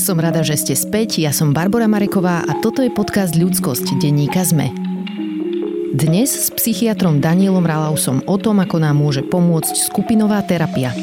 Som rada, že ste späť, ja som Barbara Mareková a toto je podcast Ľudskosť denníka ZME. Dnes s psychiatrom Danielom Ralausom o tom, ako nám môže pomôcť skupinová terapia.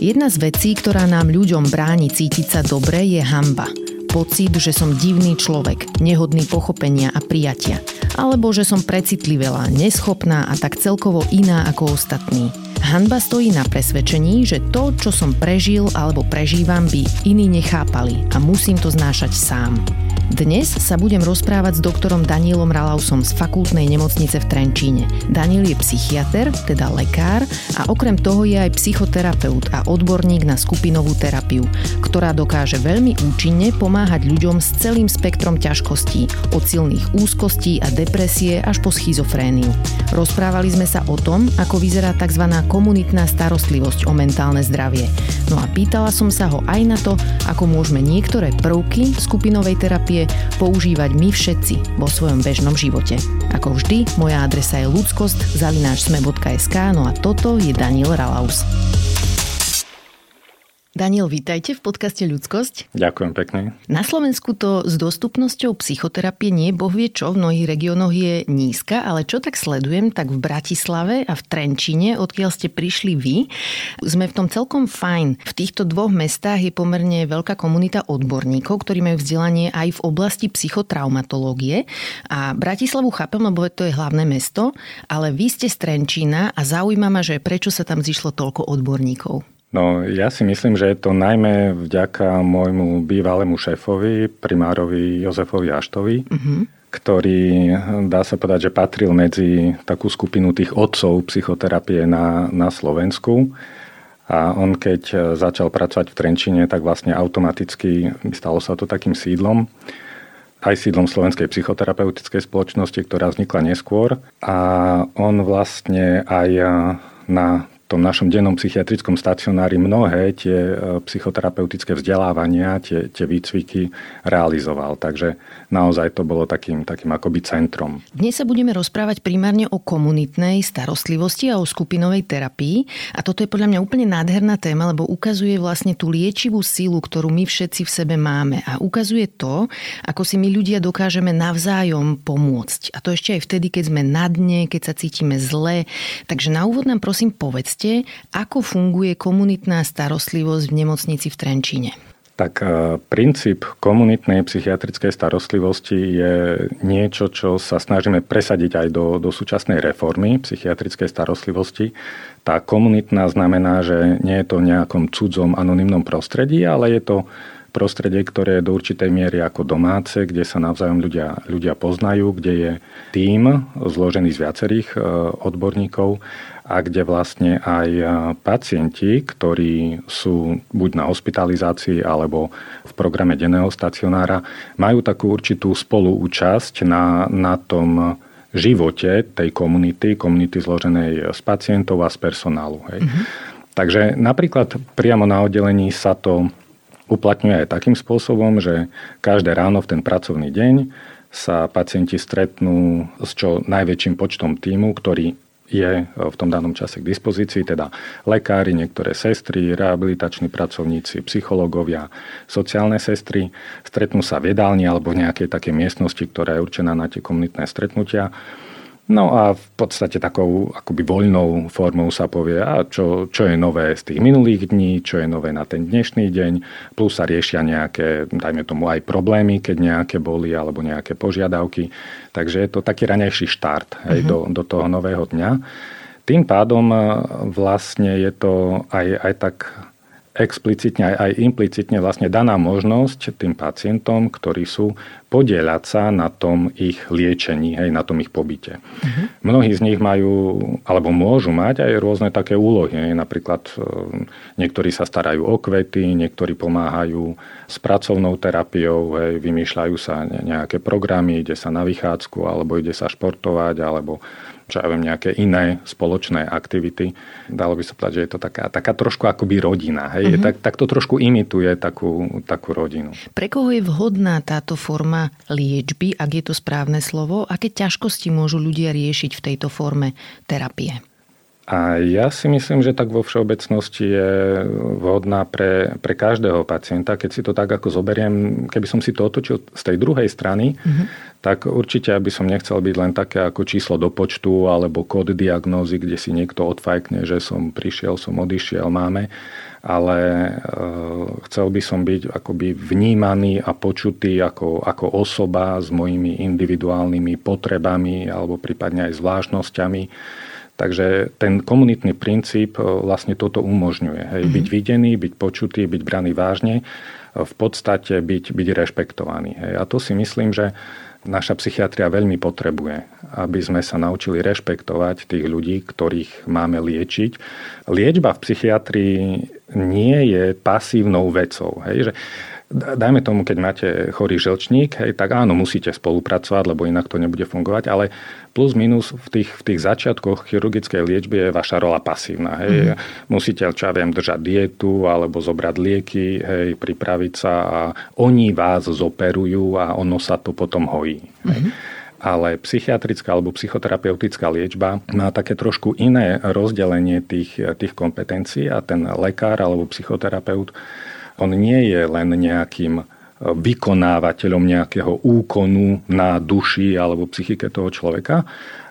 Jedna z vecí, ktorá nám ľuďom bráni cítiť sa dobre, je hamba. Pocit, že som divný človek, nehodný pochopenia a prijatia. Alebo že som precitlivela, neschopná a tak celkovo iná ako ostatní. Hanba stojí na presvedčení, že to, čo som prežil alebo prežívam, by iní nechápali a musím to znášať sám. Dnes sa budem rozprávať s doktorom Danielom Ralausom z fakultnej nemocnice v Trenčíne. Daniel je psychiatr, teda lekár a okrem toho je aj psychoterapeut a odborník na skupinovú terapiu, ktorá dokáže veľmi účinne pomáhať ľuďom s celým spektrom ťažkostí, od silných úzkostí a depresie až po schizofréniu. Rozprávali sme sa o tom, ako vyzerá tzv. komunitná starostlivosť o mentálne zdravie. No a pýtala som sa ho aj na to, ako môžeme niektoré prvky skupinovej terapie bude používať my všetci vo svojom bežnom živote. Ako vždy, moja adresa je ľudskost zavináčsme.sk no a toto je Daniel Ralaus. Daniel, vítajte v podcaste Ľudskosť. Ďakujem pekne. Na Slovensku to s dostupnosťou psychoterapie nie boh vie čo, v mnohých regiónoch je nízka, ale čo tak sledujem, tak v Bratislave a v Trenčine, odkiaľ ste prišli vy, sme v tom celkom fajn. V týchto dvoch mestách je pomerne veľká komunita odborníkov, ktorí majú vzdelanie aj v oblasti psychotraumatológie. A Bratislavu chápem, lebo to je hlavné mesto, ale vy ste z Trenčína a zaujíma ma, že prečo sa tam zišlo toľko odborníkov. No ja si myslím, že je to najmä vďaka môjmu bývalému šéfovi, primárovi Jozefovi Aštovi, uh-huh. ktorý, dá sa povedať, že patril medzi takú skupinu tých otcov psychoterapie na, na Slovensku. A on keď začal pracovať v Trenčine, tak vlastne automaticky stalo sa to takým sídlom aj sídlom Slovenskej psychoterapeutickej spoločnosti, ktorá vznikla neskôr. A on vlastne aj na tom našom dennom psychiatrickom stacionári mnohé tie e, psychoterapeutické vzdelávania, tie, tie výcviky realizoval. Takže naozaj to bolo takým, takým akoby centrom. Dnes sa budeme rozprávať primárne o komunitnej starostlivosti a o skupinovej terapii. A toto je podľa mňa úplne nádherná téma, lebo ukazuje vlastne tú liečivú sílu, ktorú my všetci v sebe máme. A ukazuje to, ako si my ľudia dokážeme navzájom pomôcť. A to ešte aj vtedy, keď sme na dne, keď sa cítime zle. Takže na úvod nám prosím povedz, povedzte, ako funguje komunitná starostlivosť v nemocnici v Trenčíne? Tak e, princíp komunitnej psychiatrickej starostlivosti je niečo, čo sa snažíme presadiť aj do, do súčasnej reformy psychiatrickej starostlivosti. Tá komunitná znamená, že nie je to nejakom cudzom anonymnom prostredí, ale je to prostredie, ktoré je do určitej miery ako domáce, kde sa navzájom ľudia, ľudia poznajú, kde je tím zložený z viacerých e, odborníkov a kde vlastne aj pacienti, ktorí sú buď na hospitalizácii alebo v programe denného stacionára, majú takú určitú spoluúčasť na, na tom živote tej komunity, komunity zloženej z pacientov a z personálu. Hej. Mm-hmm. Takže napríklad priamo na oddelení sa to uplatňuje aj takým spôsobom, že každé ráno v ten pracovný deň sa pacienti stretnú s čo najväčším počtom týmu, ktorý je v tom danom čase k dispozícii, teda lekári, niektoré sestry, rehabilitační pracovníci, psychológovia, sociálne sestry. Stretnú sa v jedálni alebo v nejakej takej miestnosti, ktorá je určená na tie komunitné stretnutia No a v podstate takou akoby voľnou formou sa povie, a čo, čo je nové z tých minulých dní, čo je nové na ten dnešný deň, plus sa riešia nejaké, dajme tomu aj problémy, keď nejaké boli, alebo nejaké požiadavky. Takže je to taký ranejší štart hej, uh-huh. do, do toho nového dňa. Tým pádom e, vlastne je to aj, aj tak explicitne aj, aj implicitne vlastne daná možnosť tým pacientom, ktorí sú podieľať sa na tom ich liečení, hej, na tom ich pobyte. Uh-huh. Mnohí z nich majú, alebo môžu mať aj rôzne také úlohy. Hej. Napríklad e, niektorí sa starajú o kvety, niektorí pomáhajú s pracovnou terapiou, hej, vymýšľajú sa nejaké programy, ide sa na vychádzku, alebo ide sa športovať, alebo čo ja viem, nejaké iné spoločné aktivity. Dalo by sa povedať, že je to taká, taká trošku akoby rodina. Hej? Uh-huh. Tak, tak to trošku imituje takú, takú rodinu. Pre koho je vhodná táto forma liečby, ak je to správne slovo? Aké ťažkosti môžu ľudia riešiť v tejto forme terapie? A ja si myslím, že tak vo všeobecnosti je vhodná pre, pre každého pacienta. Keď si to tak ako zoberiem, keby som si to otočil z tej druhej strany, mm-hmm. Tak určite by som nechcel byť len také ako číslo do počtu alebo kód diagnózy, kde si niekto odfajkne, že som prišiel, som odišiel, máme ale e, chcel by som byť akoby vnímaný a počutý ako, ako osoba s mojimi individuálnymi potrebami alebo prípadne aj zvláštnosťami Takže ten komunitný princíp e, vlastne toto umožňuje. Hej, mm-hmm. Byť videný, byť počutý, byť braný vážne, e, v podstate byť, byť rešpektovaný. Hej. A to si myslím, že naša psychiatria veľmi potrebuje, aby sme sa naučili rešpektovať tých ľudí, ktorých máme liečiť. Liečba v psychiatrii nie je pasívnou vecou. Hej, že dajme tomu, keď máte chorý žlčník, hej, tak áno, musíte spolupracovať, lebo inak to nebude fungovať, ale plus minus v tých, v tých začiatkoch chirurgickej liečby je vaša rola pasívna. Hej. Mm. Musíte, čo ja viem, držať dietu alebo zobrať lieky, hej, pripraviť sa a oni vás zoperujú a ono sa to potom hojí. Mm. Ale psychiatrická alebo psychoterapeutická liečba má také trošku iné rozdelenie tých, tých kompetencií a ten lekár alebo psychoterapeut on nie je len nejakým e, vykonávateľom nejakého úkonu na duši alebo psychike toho človeka,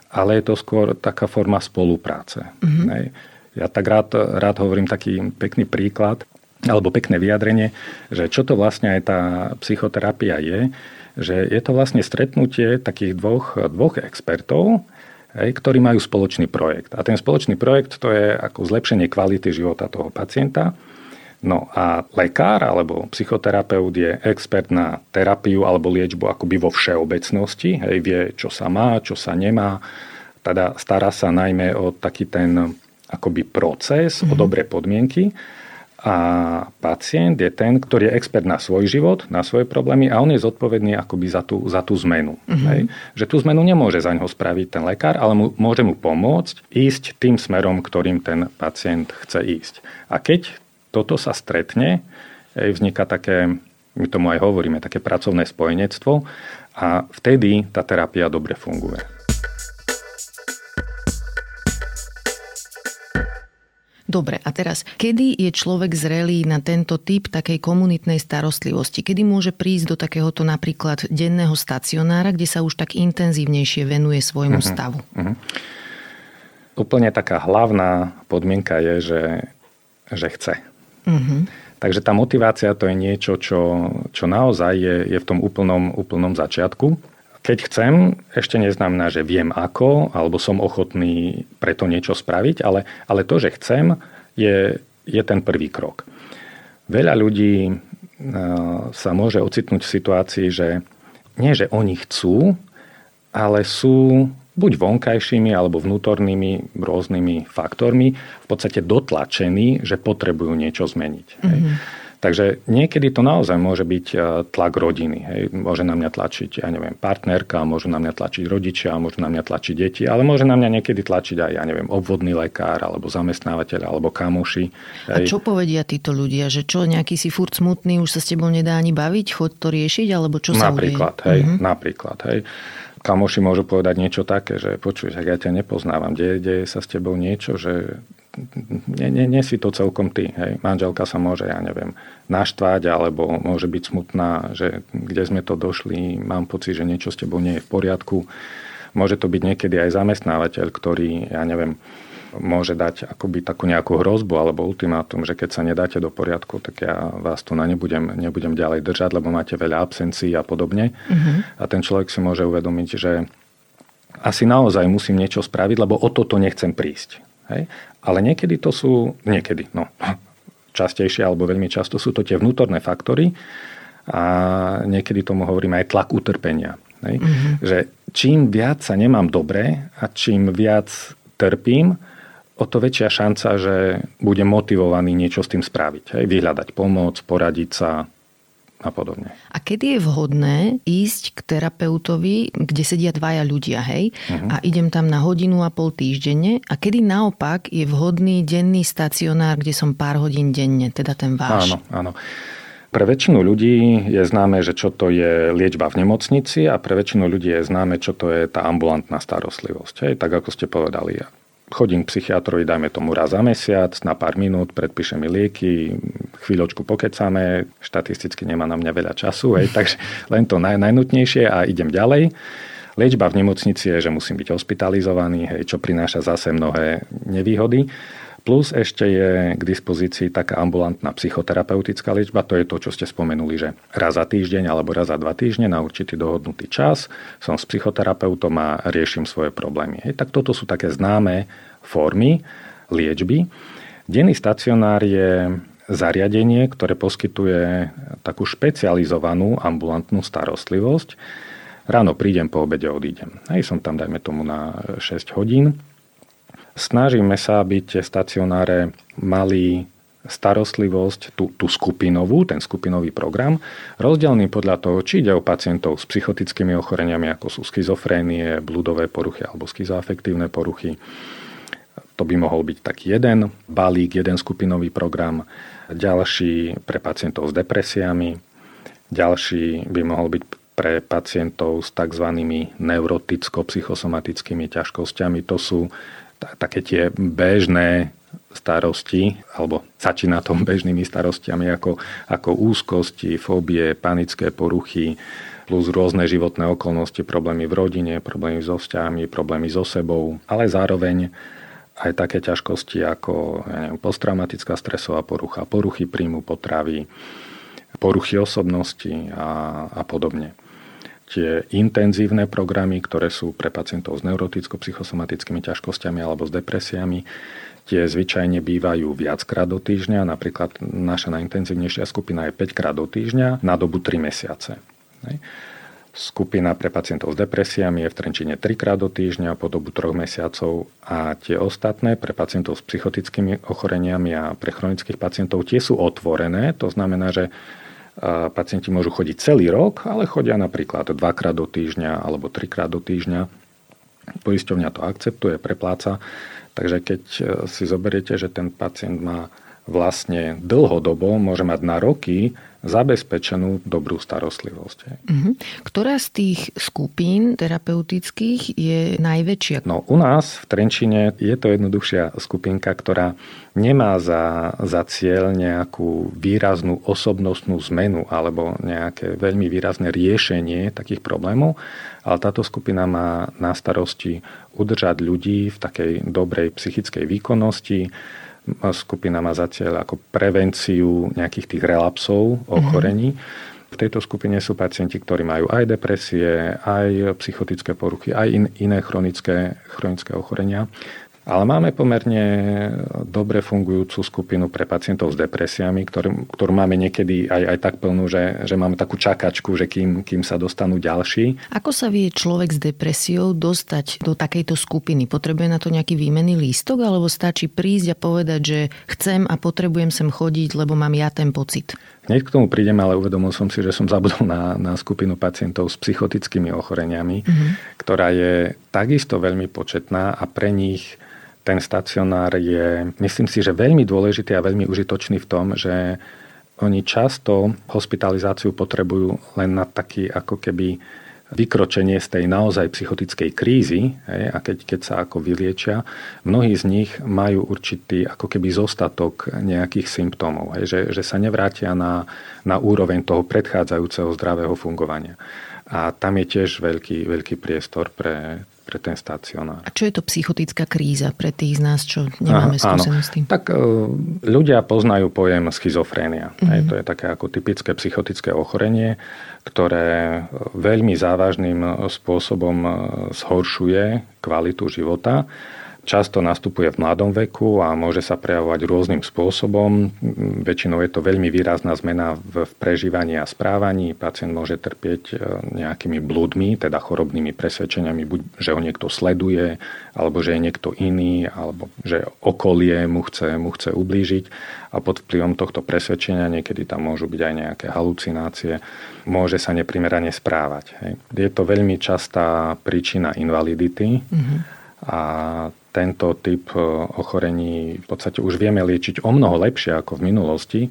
ale je to skôr taká forma spolupráce. Mm-hmm. Ja tak rád, rád hovorím taký pekný príklad, alebo pekné vyjadrenie, že čo to vlastne aj tá psychoterapia je, že je to vlastne stretnutie takých dvoch, dvoch expertov, hej, ktorí majú spoločný projekt. A ten spoločný projekt to je ako zlepšenie kvality života toho pacienta No a lekár alebo psychoterapeut je expert na terapiu alebo liečbu akoby vo všeobecnosti. Hej, vie, čo sa má, čo sa nemá. Teda stará sa najmä o taký ten akoby proces, mm-hmm. o mhm. dobré podmienky. A pacient je ten, ktorý je expert na svoj život, na svoje problémy a on je zodpovedný akoby za tú, za tú zmenu. Mm-hmm. Hej? Že tú zmenu nemôže za ňo spraviť ten lekár, ale mu, môže mu pomôcť ísť tým smerom, ktorým ten pacient chce ísť. A keď toto sa stretne, vzniká také, my tomu aj hovoríme, také pracovné spojenectvo a vtedy tá terapia dobre funguje. Dobre, a teraz, kedy je človek zrelý na tento typ takej komunitnej starostlivosti? Kedy môže prísť do takéhoto napríklad denného stacionára, kde sa už tak intenzívnejšie venuje svojmu uh-huh, stavu? Uh-huh. Úplne taká hlavná podmienka je, že, že chce. Mm-hmm. Takže tá motivácia to je niečo, čo, čo naozaj je, je v tom úplnom, úplnom začiatku. Keď chcem, ešte neznamená, že viem ako, alebo som ochotný preto niečo spraviť, ale, ale to, že chcem, je, je ten prvý krok. Veľa ľudí sa môže ocitnúť v situácii, že nie, že oni chcú, ale sú buď vonkajšími alebo vnútornými rôznymi faktormi v podstate dotlačení, že potrebujú niečo zmeniť. Mm-hmm. Hej. Mhm. Takže niekedy to naozaj môže byť e, tlak rodiny. Hej. Môže na mňa tlačiť, ja neviem, partnerka, môžu na mňa tlačiť rodičia, môžu na mňa tlačiť deti, ale môže na mňa niekedy tlačiť aj, ja neviem, obvodný lekár, alebo zamestnávateľ, alebo kamoši. A čo povedia títo ľudia? Že čo, nejaký si furt smutný, už sa s tebou nedá ani baviť, chod to riešiť, alebo čo sa Napríklad, hej, mm-hmm. napríklad, hej kamoši môžu povedať niečo také, že počuj, ja ťa nepoznávam, deje, deje sa s tebou niečo, že nie, nie, nie si to celkom ty. Hej. Manželka sa môže, ja neviem, naštvať alebo môže byť smutná, že kde sme to došli, mám pocit, že niečo s tebou nie je v poriadku. Môže to byť niekedy aj zamestnávateľ, ktorý, ja neviem, môže dať akoby takú nejakú hrozbu alebo ultimátum, že keď sa nedáte do poriadku, tak ja vás tu na nebudem, nebudem ďalej držať, lebo máte veľa absencií a podobne. Uh-huh. A ten človek si môže uvedomiť, že asi naozaj musím niečo spraviť, lebo o toto nechcem prísť. Hej? Ale niekedy to sú, niekedy, no, častejšie alebo veľmi často sú to tie vnútorné faktory a niekedy tomu hovoríme aj tlak utrpenia. Hej? Uh-huh. Že čím viac sa nemám dobre a čím viac trpím, o to väčšia šanca, že bude motivovaný niečo s tým spraviť. Hej? Vyhľadať pomoc, poradiť sa a podobne. A kedy je vhodné ísť k terapeutovi, kde sedia dvaja ľudia, hej? Uh-huh. A idem tam na hodinu a pol týždenne. A kedy naopak je vhodný denný stacionár, kde som pár hodín denne, teda ten váš? Áno, áno. Pre väčšinu ľudí je známe, že čo to je liečba v nemocnici a pre väčšinu ľudí je známe, čo to je tá ambulantná starostlivosť. Hej, tak ako ste povedali chodím k psychiatrovi, dajme tomu raz za mesiac, na pár minút, predpíše mi lieky, chvíľočku pokecáme, štatisticky nemá na mňa veľa času, hej, takže len to naj, najnutnejšie a idem ďalej. Liečba v nemocnici je, že musím byť hospitalizovaný, hej, čo prináša zase mnohé nevýhody. Plus ešte je k dispozícii taká ambulantná psychoterapeutická liečba, to je to, čo ste spomenuli, že raz za týždeň alebo raz za dva týždne na určitý dohodnutý čas som s psychoterapeutom a riešim svoje problémy. Hej, tak toto sú také známe formy liečby. Denný stacionár je zariadenie, ktoré poskytuje takú špecializovanú ambulantnú starostlivosť. Ráno prídem, po obede odídem. Hej, som tam, dajme tomu, na 6 hodín Snažíme sa, aby tie stacionáre mali starostlivosť, tú, tú skupinovú, ten skupinový program, rozdelený podľa toho, či ide o pacientov s psychotickými ochoreniami, ako sú schizofrénie, bludové poruchy alebo schizoafektívne poruchy. To by mohol byť taký jeden balík, jeden skupinový program. Ďalší pre pacientov s depresiami. Ďalší by mohol byť pre pacientov s tzv. neuroticko-psychosomatickými ťažkosťami. To sú také tie bežné starosti, alebo začína tom bežnými starostiami ako, ako úzkosti, fóbie, panické poruchy, plus rôzne životné okolnosti, problémy v rodine, problémy so vzťahmi, problémy so sebou, ale zároveň aj také ťažkosti ako ja neviem, posttraumatická stresová porucha, poruchy príjmu potravy, poruchy osobnosti a, a podobne tie intenzívne programy, ktoré sú pre pacientov s neuroticko-psychosomatickými ťažkosťami alebo s depresiami, tie zvyčajne bývajú viackrát do týždňa. Napríklad naša najintenzívnejšia skupina je 5 krát do týždňa na dobu 3 mesiace. Skupina pre pacientov s depresiami je v Trenčine 3 krát do týždňa po dobu 3 mesiacov a tie ostatné pre pacientov s psychotickými ochoreniami a pre chronických pacientov tie sú otvorené. To znamená, že pacienti môžu chodiť celý rok, ale chodia napríklad dvakrát do týždňa alebo trikrát do týždňa. Poisťovňa to akceptuje, prepláca. Takže keď e, si zoberiete, že ten pacient má vlastne dlhodobo, môže mať na roky zabezpečenú dobrú starostlivosť. Uh-huh. Ktorá z tých skupín terapeutických je najväčšia? No u nás v Trenčine je to jednoduchšia skupinka, ktorá nemá za, za cieľ nejakú výraznú osobnostnú zmenu alebo nejaké veľmi výrazné riešenie takých problémov, ale táto skupina má na starosti udržať ľudí v takej dobrej psychickej výkonnosti, skupina má za cieľ ako prevenciu nejakých tých relapsov, ochorení. Mm-hmm. V tejto skupine sú pacienti, ktorí majú aj depresie, aj psychotické poruchy, aj in, iné chronické, chronické ochorenia. Ale máme pomerne dobre fungujúcu skupinu pre pacientov s depresiami, ktorú, ktorú máme niekedy aj, aj tak plnú, že, že máme takú čakačku, že kým, kým sa dostanú ďalší. Ako sa vie človek s depresiou dostať do takejto skupiny? Potrebuje na to nejaký výmenný lístok alebo stačí prísť a povedať, že chcem a potrebujem sem chodiť, lebo mám ja ten pocit? Hneď k tomu prídem, ale uvedomil som si, že som zabudol na, na skupinu pacientov s psychotickými ochoreniami, mm-hmm. ktorá je takisto veľmi početná a pre nich ten stacionár je, myslím si, že veľmi dôležitý a veľmi užitočný v tom, že oni často hospitalizáciu potrebujú len na taký ako keby vykročenie z tej naozaj psychotickej krízy hej, a keď, keď sa ako vyliečia, mnohí z nich majú určitý ako keby zostatok nejakých symptómov, hej, že, že sa nevrátia na, na úroveň toho predchádzajúceho zdravého fungovania. A tam je tiež veľký, veľký priestor pre, pre ten stacionár. A čo je to psychotická kríza pre tých z nás, čo nemáme skúsenosti? Tak e, ľudia poznajú pojem schizofrénia. Mm-hmm. Hej, to je také ako typické psychotické ochorenie, ktoré veľmi závažným spôsobom e, zhoršuje kvalitu života Často nastupuje v mladom veku a môže sa prejavovať rôznym spôsobom. Väčšinou je to veľmi výrazná zmena v prežívaní a správaní. Pacient môže trpieť e, nejakými blúdmi, teda chorobnými presvedčeniami, buď že ho niekto sleduje, alebo že je niekto iný, alebo že okolie mu chce, mu chce ublížiť. A pod vplyvom tohto presvedčenia niekedy tam môžu byť aj nejaké halucinácie. Môže sa neprimerane správať. Je to veľmi častá príčina invalidity. Mm-hmm. A tento typ e, ochorení v podstate už vieme liečiť o mnoho lepšie ako v minulosti,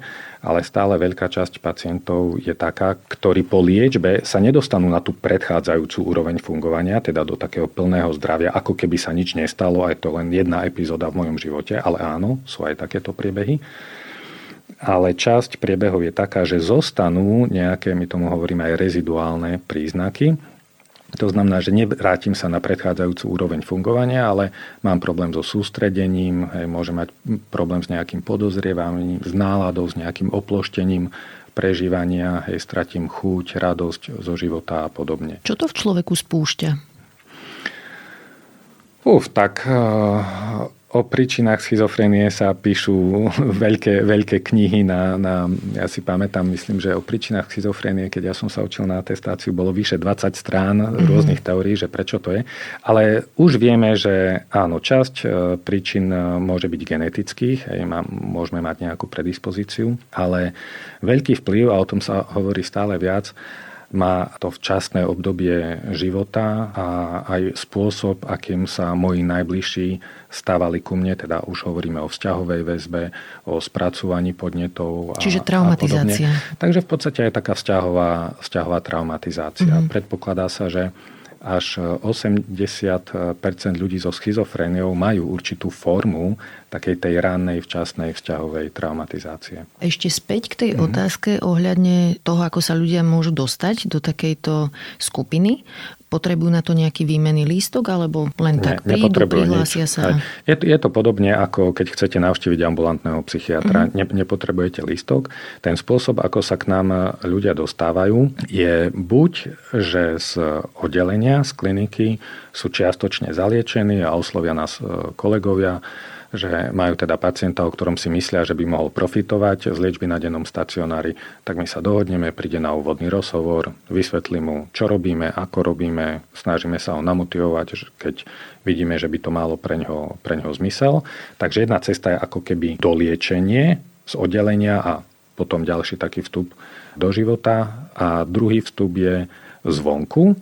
ale stále veľká časť pacientov je taká, ktorí po liečbe sa nedostanú na tú predchádzajúcu úroveň fungovania, teda do takého plného zdravia, ako keby sa nič nestalo, aj to len jedna epizóda v mojom živote, ale áno, sú aj takéto priebehy. Ale časť priebehov je taká, že zostanú nejaké, my tomu hovoríme aj reziduálne príznaky, to znamená, že nevrátim sa na predchádzajúcu úroveň fungovania, ale mám problém so sústredením, hej, môžem mať problém s nejakým podozrievaním, s náladou, s nejakým oploštením prežívania, hej, stratím chuť, radosť zo života a podobne. Čo to v človeku spúšťa? Uf, tak O príčinách schizofrenie sa píšu veľké, veľké knihy na, na, ja si pamätám, myslím, že o príčinách schizofrenie, keď ja som sa učil na atestáciu, bolo vyše 20 strán mm-hmm. rôznych teórií, že prečo to je. Ale už vieme, že áno, časť e, príčin e, môže byť genetických, hej, môžeme mať nejakú predispozíciu, ale veľký vplyv, a o tom sa hovorí stále viac, má to včasné obdobie života a aj spôsob, akým sa moji najbližší stávali ku mne, teda už hovoríme o vzťahovej väzbe, o spracovaní podnetov. A, Čiže traumatizácia. A Takže v podstate je taká vzťahová, vzťahová traumatizácia. Mm-hmm. Predpokladá sa, že až 80% ľudí so schizofréniou majú určitú formu takej tej rannej, včasnej vzťahovej traumatizácie. Ešte späť k tej mm. otázke ohľadne toho, ako sa ľudia môžu dostať do takejto skupiny. Potrebujú na to nejaký výmenný lístok, alebo len tak ne, prídu, prihlásia nič. sa? Je, je to podobne, ako keď chcete navštíviť ambulantného psychiatra. Mm-hmm. Ne, nepotrebujete lístok. Ten spôsob, ako sa k nám ľudia dostávajú, je buď, že z oddelenia, z kliniky sú čiastočne zaliečení a oslovia nás e, kolegovia, že majú teda pacienta, o ktorom si myslia, že by mohol profitovať z liečby na dennom stacionári, tak my sa dohodneme, príde na úvodný rozhovor, vysvetlím mu, čo robíme, ako robíme, snažíme sa ho namotivovať, keď vidíme, že by to malo pre ňoho, pre ňoho zmysel. Takže jedna cesta je ako keby doliečenie z oddelenia a potom ďalší taký vstup do života a druhý vstup je zvonku,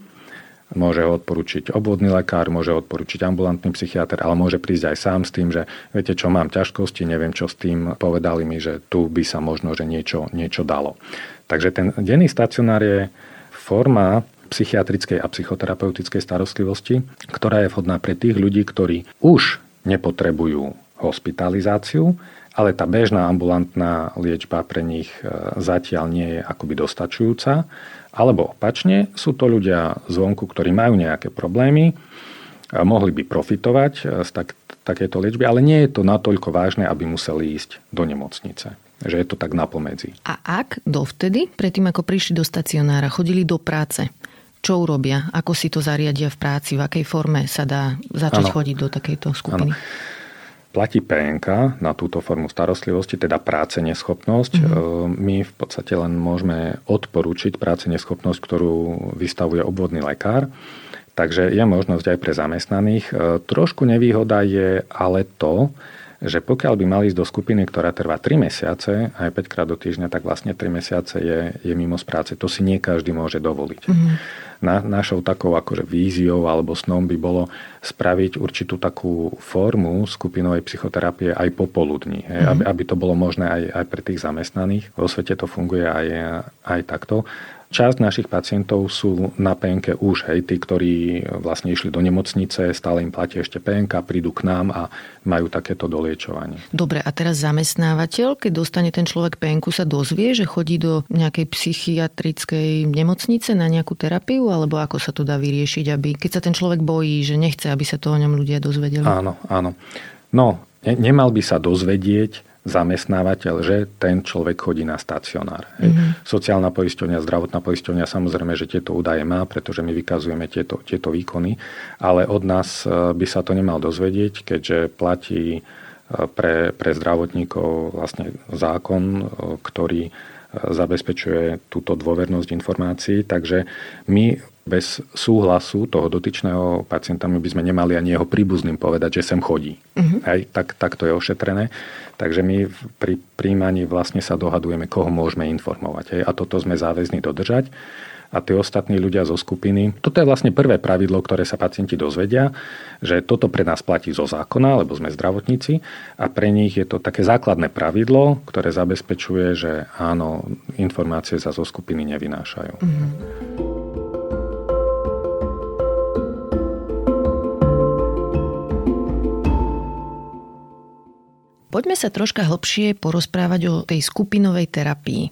Môže ho odporučiť obvodný lekár, môže ho odporučiť ambulantný psychiatr, ale môže prísť aj sám s tým, že viete čo, mám ťažkosti, neviem čo s tým, povedali mi, že tu by sa možno že niečo, niečo dalo. Takže ten denný stacionár je forma psychiatrickej a psychoterapeutickej starostlivosti, ktorá je vhodná pre tých ľudí, ktorí už nepotrebujú hospitalizáciu, ale tá bežná ambulantná liečba pre nich e, zatiaľ nie je akoby dostačujúca alebo opačne, sú to ľudia zvonku, ktorí majú nejaké problémy, mohli by profitovať z tak, takéto liečby, ale nie je to natoľko vážne, aby museli ísť do nemocnice. Že je to tak napomedzi. A ak dovtedy, predtým ako prišli do stacionára, chodili do práce, čo urobia? Ako si to zariadia v práci? V akej forme sa dá začať ano. chodiť do takejto skupiny? Ano platí PNK na túto formu starostlivosti, teda práce neschopnosť. Mm-hmm. My v podstate len môžeme odporúčiť práce neschopnosť, ktorú vystavuje obvodný lekár. Takže je možnosť aj pre zamestnaných. E, trošku nevýhoda je ale to, že pokiaľ by mali ísť do skupiny, ktorá trvá 3 mesiace, aj 5 krát do týždňa, tak vlastne 3 mesiace je, je mimo z práce. To si nie každý môže dovoliť. Mm-hmm na, našou takou akože víziou alebo snom by bolo spraviť určitú takú formu skupinovej psychoterapie aj popoludní, mm-hmm. aby, aby to bolo možné aj, aj pre tých zamestnaných. Vo svete to funguje aj, aj takto. Časť našich pacientov sú na PNK už, hej, tí, ktorí vlastne išli do nemocnice, stále im platí ešte PNK, prídu k nám a majú takéto doliečovanie. Dobre, a teraz zamestnávateľ, keď dostane ten človek PNK, sa dozvie, že chodí do nejakej psychiatrickej nemocnice na nejakú terapiu, alebo ako sa to dá vyriešiť, aby keď sa ten človek bojí, že nechce, aby sa to o ňom ľudia dozvedeli? Áno, áno. No, ne, nemal by sa dozvedieť zamestnávateľ, že ten človek chodí na stacionár. Mm-hmm. Sociálna poisťovňa, zdravotná poisťovňa samozrejme, že tieto údaje má, pretože my vykazujeme tieto, tieto výkony, ale od nás e, by sa to nemal dozvedieť, keďže platí e, pre, pre zdravotníkov vlastne zákon, e, ktorý zabezpečuje túto dôvernosť informácií, takže my bez súhlasu toho dotyčného pacienta my by sme nemali ani jeho príbuzným povedať, že sem chodí. Uh-huh. Hej, tak, tak to je ošetrené. Takže my pri príjmaní vlastne sa dohadujeme, koho môžeme informovať. Hej, a toto sme záväzni dodržať. a tí ostatní ľudia zo skupiny. Toto je vlastne prvé pravidlo, ktoré sa pacienti dozvedia, že toto pre nás platí zo zákona, lebo sme zdravotníci a pre nich je to také základné pravidlo, ktoré zabezpečuje, že áno, informácie sa zo skupiny nevynášajú. Mm-hmm. Poďme sa troška hlbšie porozprávať o tej skupinovej terapii.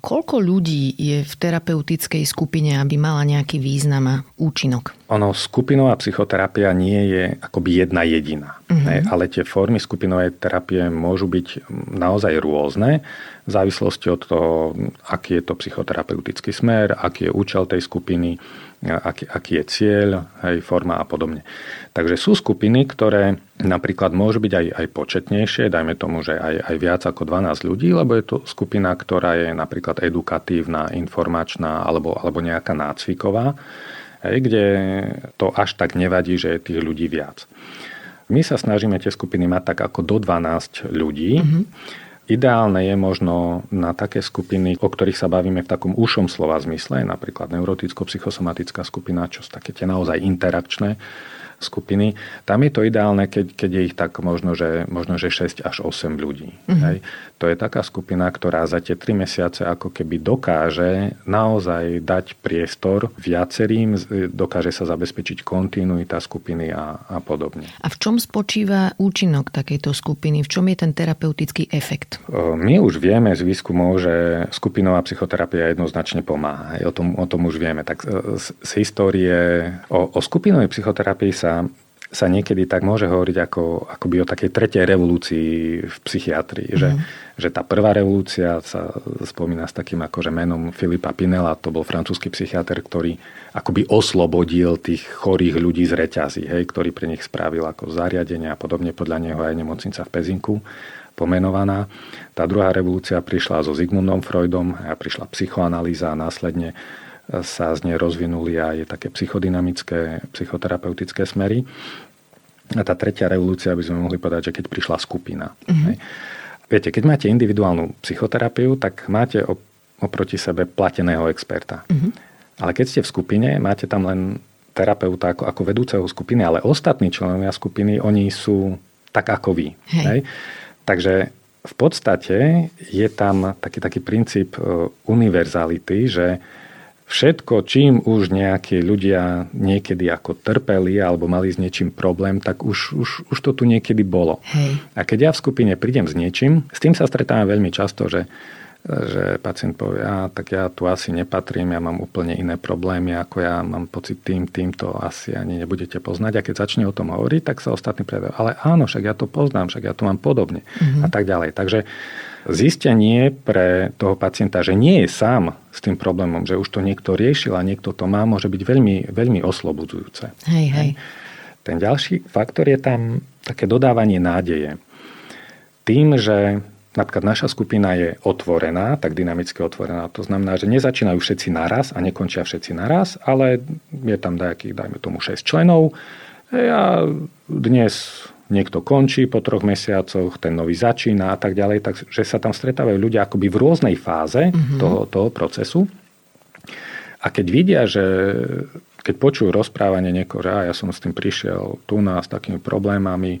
Koľko ľudí je v terapeutickej skupine, aby mala nejaký význam a účinok? Ono, skupinová psychoterapia nie je akoby jedna jediná. Uh-huh. Ne, ale tie formy skupinovej terapie môžu byť naozaj rôzne v závislosti od toho, aký je to psychoterapeutický smer, aký je účel tej skupiny, aký, aký je cieľ, hej, forma a podobne. Takže sú skupiny, ktoré napríklad môžu byť aj, aj početnejšie, dajme tomu, že aj, aj viac ako 12 ľudí, lebo je to skupina, ktorá je napríklad edukatívna, informačná alebo, alebo nejaká nácviková, hej, kde to až tak nevadí, že je tých ľudí viac. My sa snažíme tie skupiny mať tak ako do 12 ľudí. Mm-hmm Ideálne je možno na také skupiny, o ktorých sa bavíme v takom ušom slova zmysle, napríklad neuroticko-psychosomatická skupina, čo sú také tie naozaj interakčné skupiny. Tam je to ideálne, keď, keď je ich tak možno že, možno, že 6 až 8 ľudí. Mm-hmm. Hej. To je taká skupina, ktorá za tie 3 mesiace ako keby dokáže naozaj dať priestor viacerým, dokáže sa zabezpečiť kontinuita skupiny a, a podobne. A v čom spočíva účinok takejto skupiny? V čom je ten terapeutický efekt? My už vieme z výskumov, že skupinová psychoterapia jednoznačne pomáha. O tom, o tom už vieme. Tak z, z histórie o, o skupinovej psychoterapii sa sa niekedy tak môže hovoriť ako, akoby o takej tretej revolúcii v psychiatrii. Mm. Že, mhm. že tá prvá revolúcia sa spomína s takým akože menom Filipa Pinela, to bol francúzsky psychiatr, ktorý akoby oslobodil tých chorých ľudí z reťazí, hej, ktorý pre nich spravil ako zariadenie a podobne. Podľa neho aj nemocnica v Pezinku pomenovaná. Tá druhá revolúcia prišla so Zigmundom Freudom a prišla psychoanalýza a následne sa z nej rozvinuli aj také psychodynamické, psychoterapeutické smery. A tá tretia revolúcia by sme mohli povedať, že keď prišla skupina. Mm-hmm. Viete, keď máte individuálnu psychoterapiu, tak máte oproti sebe plateného experta. Mm-hmm. Ale keď ste v skupine, máte tam len terapeuta ako, ako vedúceho skupiny, ale ostatní členovia skupiny, oni sú tak ako vy. Hej. Hej? Takže v podstate je tam taký, taký princíp e, univerzality, že všetko, čím už nejakí ľudia niekedy ako trpeli alebo mali s niečím problém, tak už, už, už to tu niekedy bolo. Hej. A keď ja v skupine prídem s niečím, s tým sa stretávam veľmi často, že že pacient povie, a tak ja tu asi nepatrím, ja mám úplne iné problémy, ako ja mám pocit tým, týmto asi ani nebudete poznať. A keď začne o tom hovoriť, tak sa ostatní predajú, ale áno, však ja to poznám, však ja to mám podobne mm-hmm. a tak ďalej. Takže zistenie pre toho pacienta, že nie je sám s tým problémom, že už to niekto riešil a niekto to má, môže byť veľmi, veľmi oslobodzujúce. Hej, hej. Ten ďalší faktor je tam také dodávanie nádeje. Tým, že napríklad naša skupina je otvorená, tak dynamicky otvorená, to znamená, že nezačínajú všetci naraz a nekončia všetci naraz, ale je tam nejakých, dajme tomu, 6 členov. Ja dnes niekto končí po troch mesiacoch, ten nový začína a tak ďalej, takže sa tam stretávajú ľudia akoby v rôznej fáze mm-hmm. toho, toho procesu. A keď vidia, že keď počujú rozprávanie niekoho, že ja som s tým prišiel tu nás s takými problémami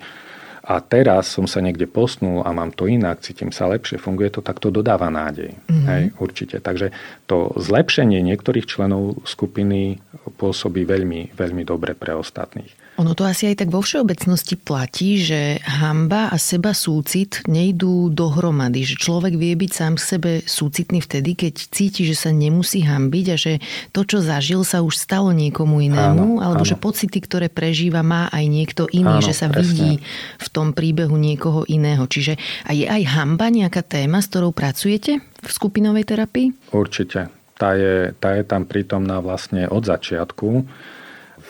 a teraz som sa niekde posnul a mám to inak, cítim sa lepšie, funguje to, tak to dodáva nádej. Mm-hmm. Hej, určite. Takže to zlepšenie niektorých členov skupiny pôsobí veľmi, veľmi dobre pre ostatných. Ono to asi aj tak vo všeobecnosti platí, že hamba a seba súcit nejdú dohromady. Že človek vie byť sám sebe súcitný vtedy, keď cíti, že sa nemusí hambiť a že to, čo zažil, sa už stalo niekomu inému. Áno, alebo áno. že pocity, ktoré prežíva, má aj niekto iný, áno, že sa presne. vidí v tom príbehu niekoho iného. Čiže a je aj hamba nejaká téma, s ktorou pracujete v skupinovej terapii? Určite. Tá je, tá je tam prítomná vlastne od začiatku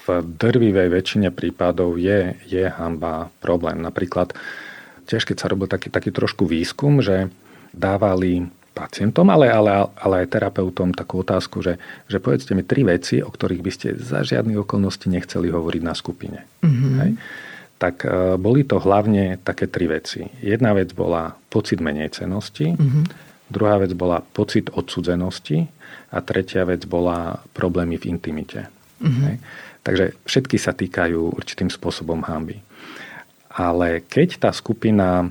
v drvivej väčšine prípadov je, je hamba problém. Napríklad tiež keď sa robil taký, taký trošku výskum, že dávali pacientom, ale, ale, ale aj terapeutom takú otázku, že, že povedzte mi tri veci, o ktorých by ste za žiadne okolnosti nechceli hovoriť na skupine. Mm-hmm. Hej? Tak e, boli to hlavne také tri veci. Jedna vec bola pocit menej cenosti, mm-hmm. druhá vec bola pocit odsudzenosti a tretia vec bola problémy v intimite. Mm-hmm. Takže všetky sa týkajú určitým spôsobom hamby. Ale keď tá skupina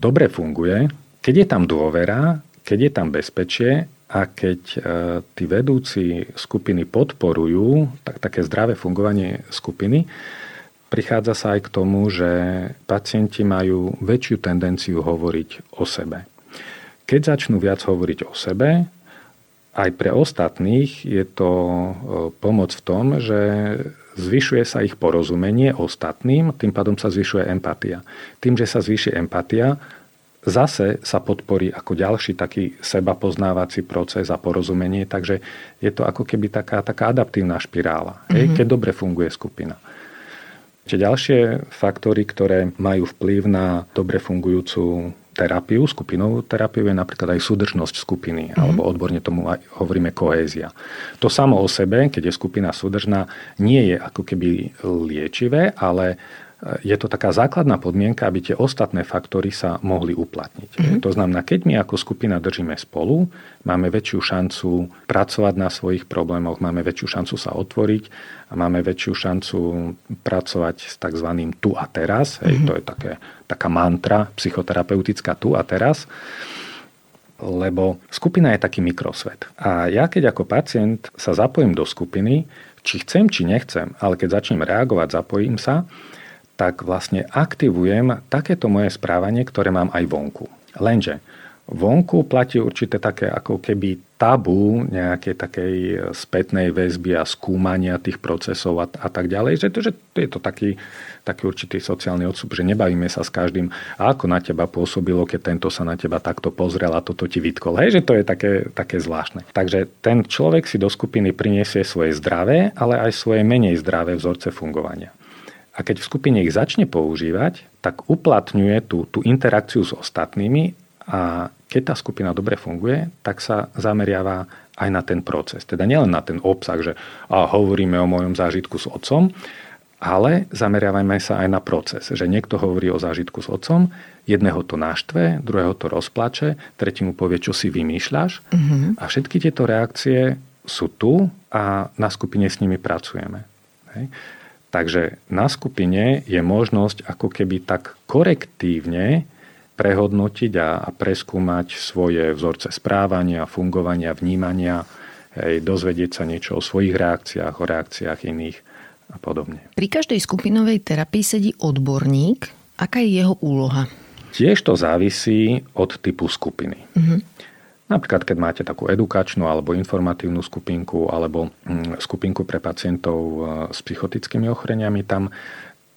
dobre funguje, keď je tam dôvera, keď je tam bezpečie a keď e, tí vedúci skupiny podporujú tak, také zdravé fungovanie skupiny, prichádza sa aj k tomu, že pacienti majú väčšiu tendenciu hovoriť o sebe. Keď začnú viac hovoriť o sebe, aj pre ostatných je to e, pomoc v tom, že zvyšuje sa ich porozumenie ostatným, tým pádom sa zvyšuje empatia. Tým, že sa zvýši empatia, zase sa podporí ako ďalší taký seba poznávací proces a porozumenie, takže je to ako keby taká, taká adaptívna špirála, mm-hmm. keď dobre funguje skupina. Čiže ďalšie faktory, ktoré majú vplyv na dobre fungujúcu terapiu, skupinovú terapiu je napríklad aj súdržnosť skupiny, mm-hmm. alebo odborne tomu aj hovoríme kohézia. To samo o sebe, keď je skupina súdržná, nie je ako keby liečivé, ale je to taká základná podmienka, aby tie ostatné faktory sa mohli uplatniť. Mm-hmm. To znamená, keď my ako skupina držíme spolu, máme väčšiu šancu pracovať na svojich problémoch, máme väčšiu šancu sa otvoriť a máme väčšiu šancu pracovať s tzv. tu a teraz. Mm-hmm. Hej, mhm. to je také, taká mantra psychoterapeutická tu a teraz lebo skupina je taký mikrosvet. A ja keď ako pacient sa zapojím do skupiny, či chcem, či nechcem, ale keď začnem reagovať, zapojím sa, tak vlastne aktivujem takéto moje správanie, ktoré mám aj vonku. Lenže vonku platí určité také ako keby tabu nejakej takej spätnej väzby a skúmania tých procesov a, a tak ďalej, že to, že je to taký, taký určitý sociálny odsúb, že nebavíme sa s každým, a ako na teba pôsobilo, keď tento sa na teba takto pozrel a toto ti vytkol. Hej, že to je také, také zvláštne. Takže ten človek si do skupiny priniesie svoje zdravé, ale aj svoje menej zdravé vzorce fungovania. A keď v skupine ich začne používať, tak uplatňuje tú, tú interakciu s ostatnými a keď tá skupina dobre funguje, tak sa zameriava aj na ten proces. Teda nielen na ten obsah, že a hovoríme o mojom zážitku s otcom, ale zameriavajme sa aj na proces, že niekto hovorí o zážitku s otcom, jedného to naštve, druhého to rozplače, tretiemu povie, čo si vymýšľaš mm-hmm. a všetky tieto reakcie sú tu a na skupine s nimi pracujeme. Hej. Takže na skupine je možnosť ako keby tak korektívne prehodnotiť a, preskúmať svoje vzorce správania, fungovania, vnímania, hej, dozvedieť sa niečo o svojich reakciách, o reakciách iných a podobne. Pri každej skupinovej terapii sedí odborník. Aká je jeho úloha? Tiež to závisí od typu skupiny. Uh-huh. Napríklad, keď máte takú edukačnú alebo informatívnu skupinku alebo mm, skupinku pre pacientov e, s psychotickými ochoreniami, tam,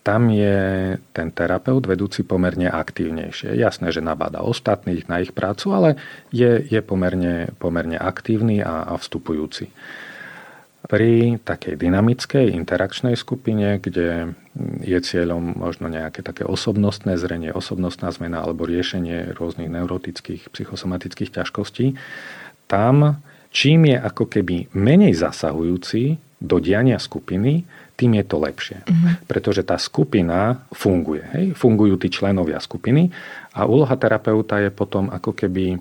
tam je ten terapeut vedúci pomerne aktívnejšie. Jasné, že nabáda ostatných na ich prácu, ale je, je pomerne, pomerne aktívny a, a vstupujúci pri takej dynamickej interakčnej skupine, kde je cieľom možno nejaké také osobnostné zrenie, osobnostná zmena alebo riešenie rôznych neurotických, psychosomatických ťažkostí, tam čím je ako keby menej zasahujúci do diania skupiny, tým je to lepšie. Mm-hmm. Pretože tá skupina funguje. Hej? Fungujú tí členovia skupiny a úloha terapeuta je potom ako keby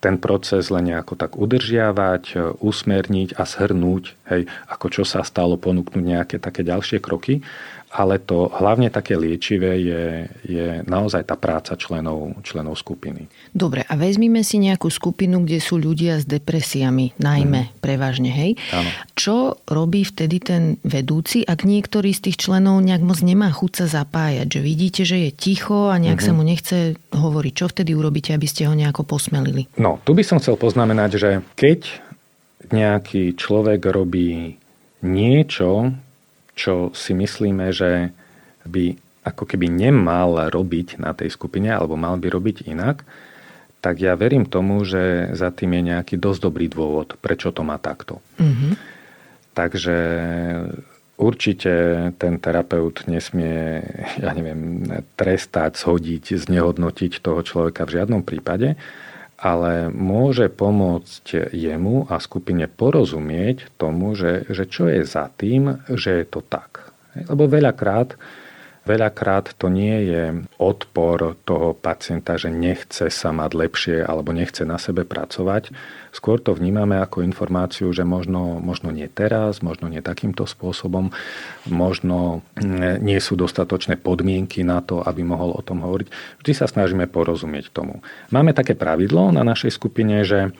ten proces len nejako tak udržiavať, e, usmerniť a shrnúť, hej, ako čo sa stalo, ponúknuť nejaké také ďalšie kroky ale to hlavne také liečivé je, je naozaj tá práca členov, členov skupiny. Dobre, a vezmime si nejakú skupinu, kde sú ľudia s depresiami, najmä mm. prevažne, hej? Áno. Čo robí vtedy ten vedúci, ak niektorý z tých členov nejak moc nemá chuť sa zapájať? Že vidíte, že je ticho a nejak mm-hmm. sa mu nechce hovoriť. Čo vtedy urobíte, aby ste ho nejako posmelili? No, tu by som chcel poznamenať, že keď nejaký človek robí niečo, čo si myslíme, že by ako keby nemal robiť na tej skupine, alebo mal by robiť inak, tak ja verím tomu, že za tým je nejaký dosť dobrý dôvod, prečo to má takto. Mm-hmm. Takže určite ten terapeut nesmie, ja neviem, trestať, shodiť, znehodnotiť toho človeka v žiadnom prípade, ale môže pomôcť jemu a skupine porozumieť tomu, že, že čo je za tým, že je to tak. Lebo veľakrát Veľakrát to nie je odpor toho pacienta, že nechce sa mať lepšie alebo nechce na sebe pracovať. Skôr to vnímame ako informáciu, že možno, možno nie teraz, možno nie takýmto spôsobom, možno nie sú dostatočné podmienky na to, aby mohol o tom hovoriť. Vždy sa snažíme porozumieť tomu. Máme také pravidlo na našej skupine, že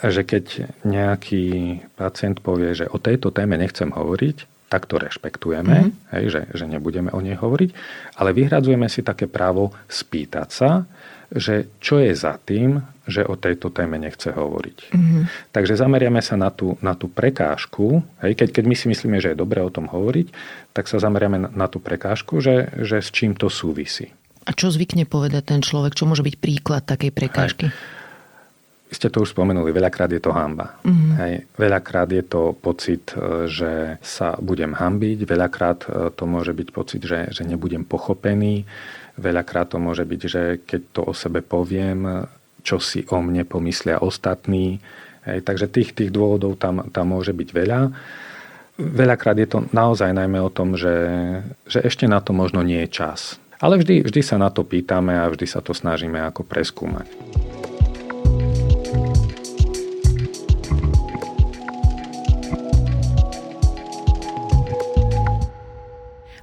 že keď nejaký pacient povie, že o tejto téme nechcem hovoriť, tak to rešpektujeme, mm-hmm. hej, že, že nebudeme o nej hovoriť, ale vyhradzujeme si také právo spýtať sa, že čo je za tým, že o tejto téme nechce hovoriť. Mm-hmm. Takže zameriame sa na tú, na tú prekážku. Hej, keď, keď my si myslíme, že je dobré o tom hovoriť, tak sa zameriame na, na tú prekážku, že, že s čím to súvisí. A čo zvykne povedať ten človek? Čo môže byť príklad takej prekážky? Hej ste to už spomenuli, veľakrát je to hamba. Mm-hmm. Hej, veľakrát je to pocit, e, že sa budem hambiť, veľakrát e, to môže byť pocit, že, že nebudem pochopený, veľakrát to môže byť, že keď to o sebe poviem, čo si o mne pomyslia ostatní. Hej, takže tých, tých dôvodov tam, tam môže byť veľa. Veľakrát je to naozaj najmä o tom, že, že ešte na to možno nie je čas. Ale vždy, vždy sa na to pýtame a vždy sa to snažíme ako preskúmať.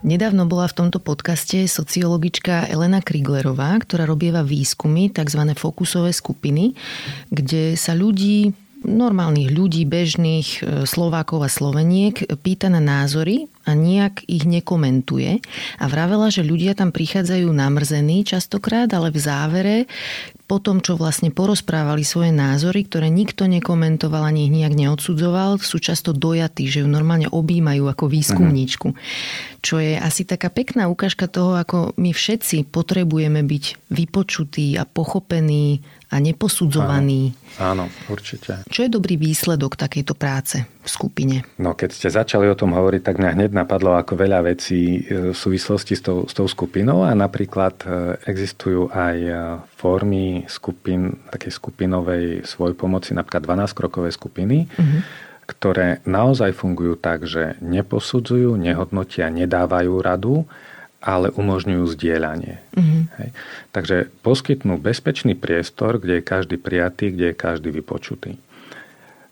Nedávno bola v tomto podcaste sociologička Elena Kriglerová, ktorá robieva výskumy, tzv. fokusové skupiny, kde sa ľudí normálnych ľudí, bežných e, Slovákov a Sloveniek pýta na názory a nejak ich nekomentuje. A vravela, že ľudia tam prichádzajú namrzení častokrát, ale v závere po tom, čo vlastne porozprávali svoje názory, ktoré nikto nekomentoval ani ich nejak neodsudzoval, sú často dojatí, že ju normálne objímajú ako výskumníčku. Čo je asi taká pekná ukážka toho, ako my všetci potrebujeme byť vypočutí a pochopení a neposudzovaný. Áno, áno, určite. Čo je dobrý výsledok takejto práce v skupine? No keď ste začali o tom hovoriť, tak mňa hneď napadlo ako veľa vecí e, v súvislosti s tou, s tou skupinou a napríklad e, existujú aj e, formy skupin, takej skupinovej svojpomoci, napríklad 12-krokové skupiny, uh-huh. ktoré naozaj fungujú tak, že neposudzujú, nehodnotia, nedávajú radu, ale umožňujú zdieľanie. Mm-hmm. Hej. Takže poskytnú bezpečný priestor, kde je každý prijatý, kde je každý vypočutý.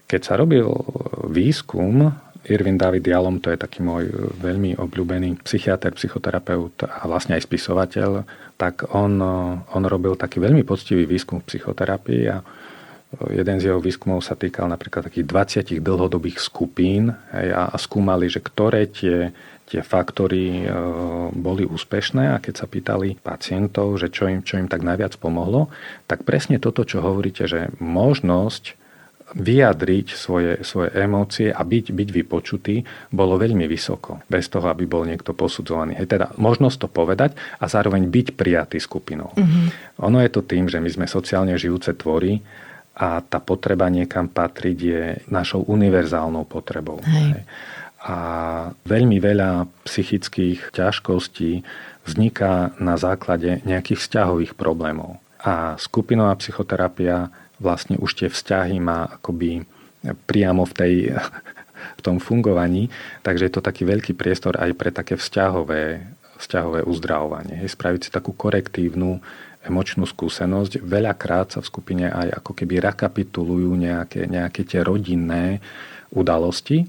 Keď sa robil výskum, Irvin David Jalom, to je taký môj veľmi obľúbený psychiatr, psychoterapeut a vlastne aj spisovateľ, tak on, on robil taký veľmi poctivý výskum v psychoterapii a jeden z jeho výskumov sa týkal napríklad takých 20 dlhodobých skupín hej, a, a skúmali, že ktoré tie tie faktory e, boli úspešné a keď sa pýtali pacientov, že čo im, čo im tak najviac pomohlo, tak presne toto, čo hovoríte, že možnosť vyjadriť svoje, svoje emócie a byť, byť vypočutý bolo veľmi vysoko, bez toho, aby bol niekto posudzovaný. Hej, teda možnosť to povedať a zároveň byť prijatý skupinou. Mm-hmm. Ono je to tým, že my sme sociálne žijúce tvory a tá potreba niekam patriť je našou univerzálnou potrebou. Hej. Hej a veľmi veľa psychických ťažkostí vzniká na základe nejakých vzťahových problémov. A skupinová psychoterapia vlastne už tie vzťahy má akoby priamo v, tej, v tom fungovaní, takže je to taký veľký priestor aj pre také vzťahové, vzťahové uzdravovanie. Je spraviť si takú korektívnu emočnú skúsenosť. Veľakrát sa v skupine aj ako keby rekapitulujú nejaké, nejaké tie rodinné udalosti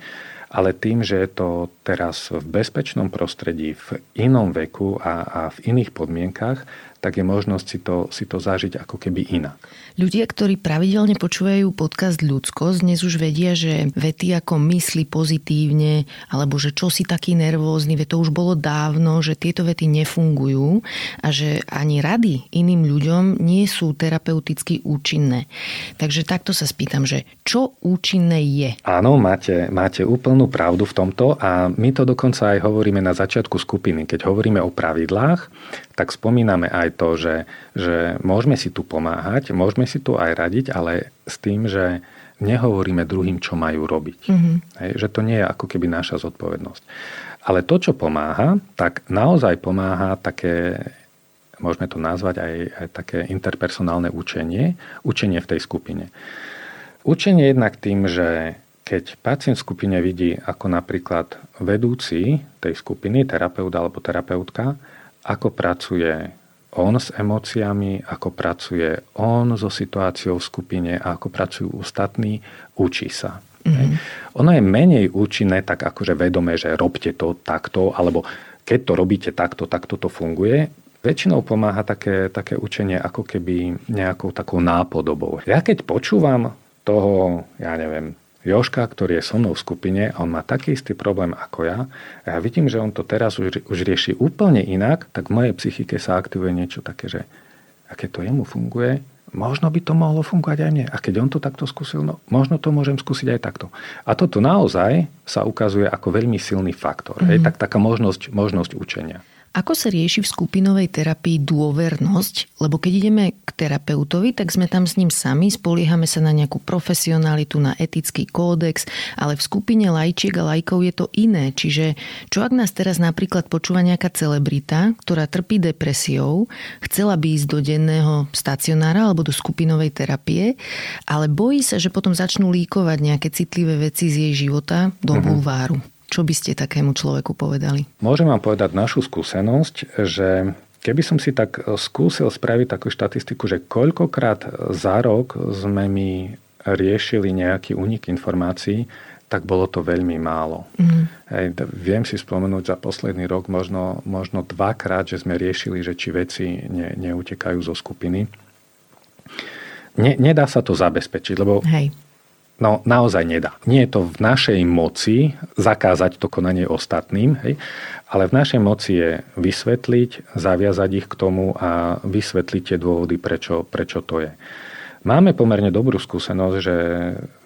ale tým, že je to teraz v bezpečnom prostredí, v inom veku a, a v iných podmienkach, tak je možnosť si to, si to zažiť ako keby inak. Ľudia, ktorí pravidelne počúvajú podcast Ľudskosť, dnes už vedia, že vety ako mysli pozitívne, alebo že čo si taký nervózny, to už bolo dávno, že tieto vety nefungujú a že ani rady iným ľuďom nie sú terapeuticky účinné. Takže takto sa spýtam, že čo účinné je? Áno, máte, máte úplnú pravdu v tomto a my to dokonca aj hovoríme na začiatku skupiny. Keď hovoríme o pravidlách, tak spomíname aj to, že, že môžeme si tu pomáhať, môžeme si tu aj radiť, ale s tým, že nehovoríme druhým, čo majú robiť. Mm-hmm. Hej, že to nie je ako keby naša zodpovednosť. Ale to, čo pomáha, tak naozaj pomáha také, môžeme to nazvať aj, aj také interpersonálne učenie, učenie v tej skupine. Učenie jednak tým, že keď pacient v skupine vidí, ako napríklad vedúci tej skupiny, terapeut alebo terapeutka, ako pracuje on s emóciami, ako pracuje on so situáciou v skupine a ako pracujú ostatní, učí sa. Mm-hmm. Ono je menej účinné tak akože vedomé, že robte to takto, alebo keď to robíte takto, takto to funguje. Väčšinou pomáha také, také učenie ako keby nejakou takou nápodobou. Ja keď počúvam toho, ja neviem, Joška, ktorý je so mnou v skupine on má taký istý problém ako ja a ja vidím, že on to teraz už, už rieši úplne inak, tak v mojej psychike sa aktivuje niečo také, že a keď to jemu funguje, možno by to mohlo fungovať aj mne. A keď on to takto skúsil, no možno to môžem skúsiť aj takto. A toto naozaj sa ukazuje ako veľmi silný faktor. Mm-hmm. Hej, tak taká možnosť, možnosť učenia. Ako sa rieši v skupinovej terapii dôvernosť? Lebo keď ideme k terapeutovi, tak sme tam s ním sami, spoliehame sa na nejakú profesionalitu, na etický kódex, ale v skupine lajčiek a lajkov je to iné. Čiže čo ak nás teraz napríklad počúva nejaká celebrita, ktorá trpí depresiou, chcela by ísť do denného stacionára alebo do skupinovej terapie, ale bojí sa, že potom začnú líkovať nejaké citlivé veci z jej života do mhm. bulváru. Čo by ste takému človeku povedali? Môžem vám povedať našu skúsenosť, že keby som si tak skúsil spraviť takú štatistiku, že koľkokrát za rok sme my riešili nejaký únik informácií, tak bolo to veľmi málo. Mm. Hej, viem si spomenúť za posledný rok možno, možno dvakrát, že sme riešili, že či veci ne, neutekajú zo skupiny. Ne, nedá sa to zabezpečiť, lebo Hej. No naozaj nedá. Nie je to v našej moci zakázať to konanie ostatným, hej? ale v našej moci je vysvetliť, zaviazať ich k tomu a vysvetliť tie dôvody, prečo, prečo to je. Máme pomerne dobrú skúsenosť, že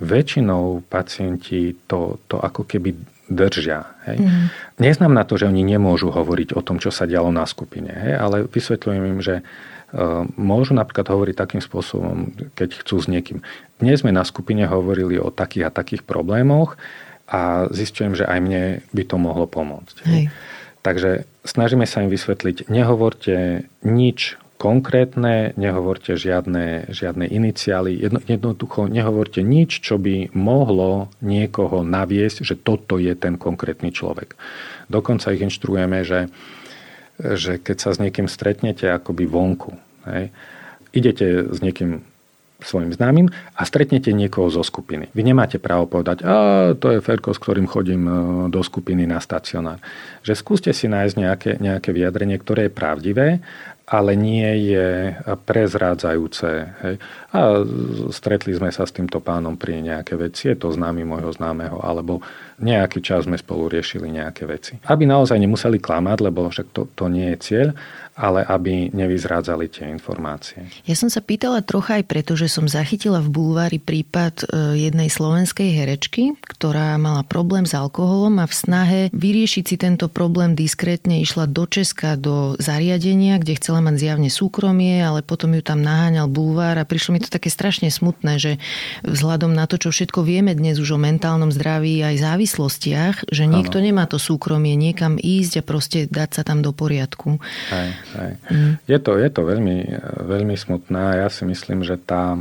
väčšinou pacienti to, to ako keby držia. Hej. Mm. Neznamená to, že oni nemôžu hovoriť o tom, čo sa dialo na skupine, hej, ale vysvetľujem im, že môžu napríklad hovoriť takým spôsobom, keď chcú s niekým. Dnes sme na skupine hovorili o takých a takých problémoch a zistujem, že aj mne by to mohlo pomôcť. Hej. Takže snažíme sa im vysvetliť, nehovorte nič konkrétne, nehovorte žiadne, žiadne iniciály, jedno, jednoducho nehovorte nič, čo by mohlo niekoho naviesť, že toto je ten konkrétny človek. Dokonca ich inštruujeme, že že keď sa s niekým stretnete akoby vonku, hej, idete s niekým svojim známym a stretnete niekoho zo skupiny. Vy nemáte právo povedať, a to je Ferko, s ktorým chodím e, do skupiny na stacionár. Že skúste si nájsť nejaké, nejaké vyjadrenie, ktoré je pravdivé ale nie je prezrádzajúce. Hej. A stretli sme sa s týmto pánom pri nejaké veci, je to známy môjho známeho, alebo nejaký čas sme spolu riešili nejaké veci. Aby naozaj nemuseli klamať, lebo však to, to nie je cieľ, ale aby nevyzrádzali tie informácie. Ja som sa pýtala trocha aj preto, že som zachytila v bulvári prípad e, jednej slovenskej herečky, ktorá mala problém s alkoholom a v snahe vyriešiť si tento problém diskrétne išla do Česka do zariadenia, kde chcela mať zjavne súkromie, ale potom ju tam naháňal bulvár a prišlo mi to také strašne smutné, že vzhľadom na to, čo všetko vieme dnes už o mentálnom zdraví aj závislostiach, že niekto ano. nemá to súkromie niekam ísť a proste dať sa tam do poriadku. Aj. Hej. Mm. Je, to, je to veľmi, veľmi smutné. Ja si myslím, že tá,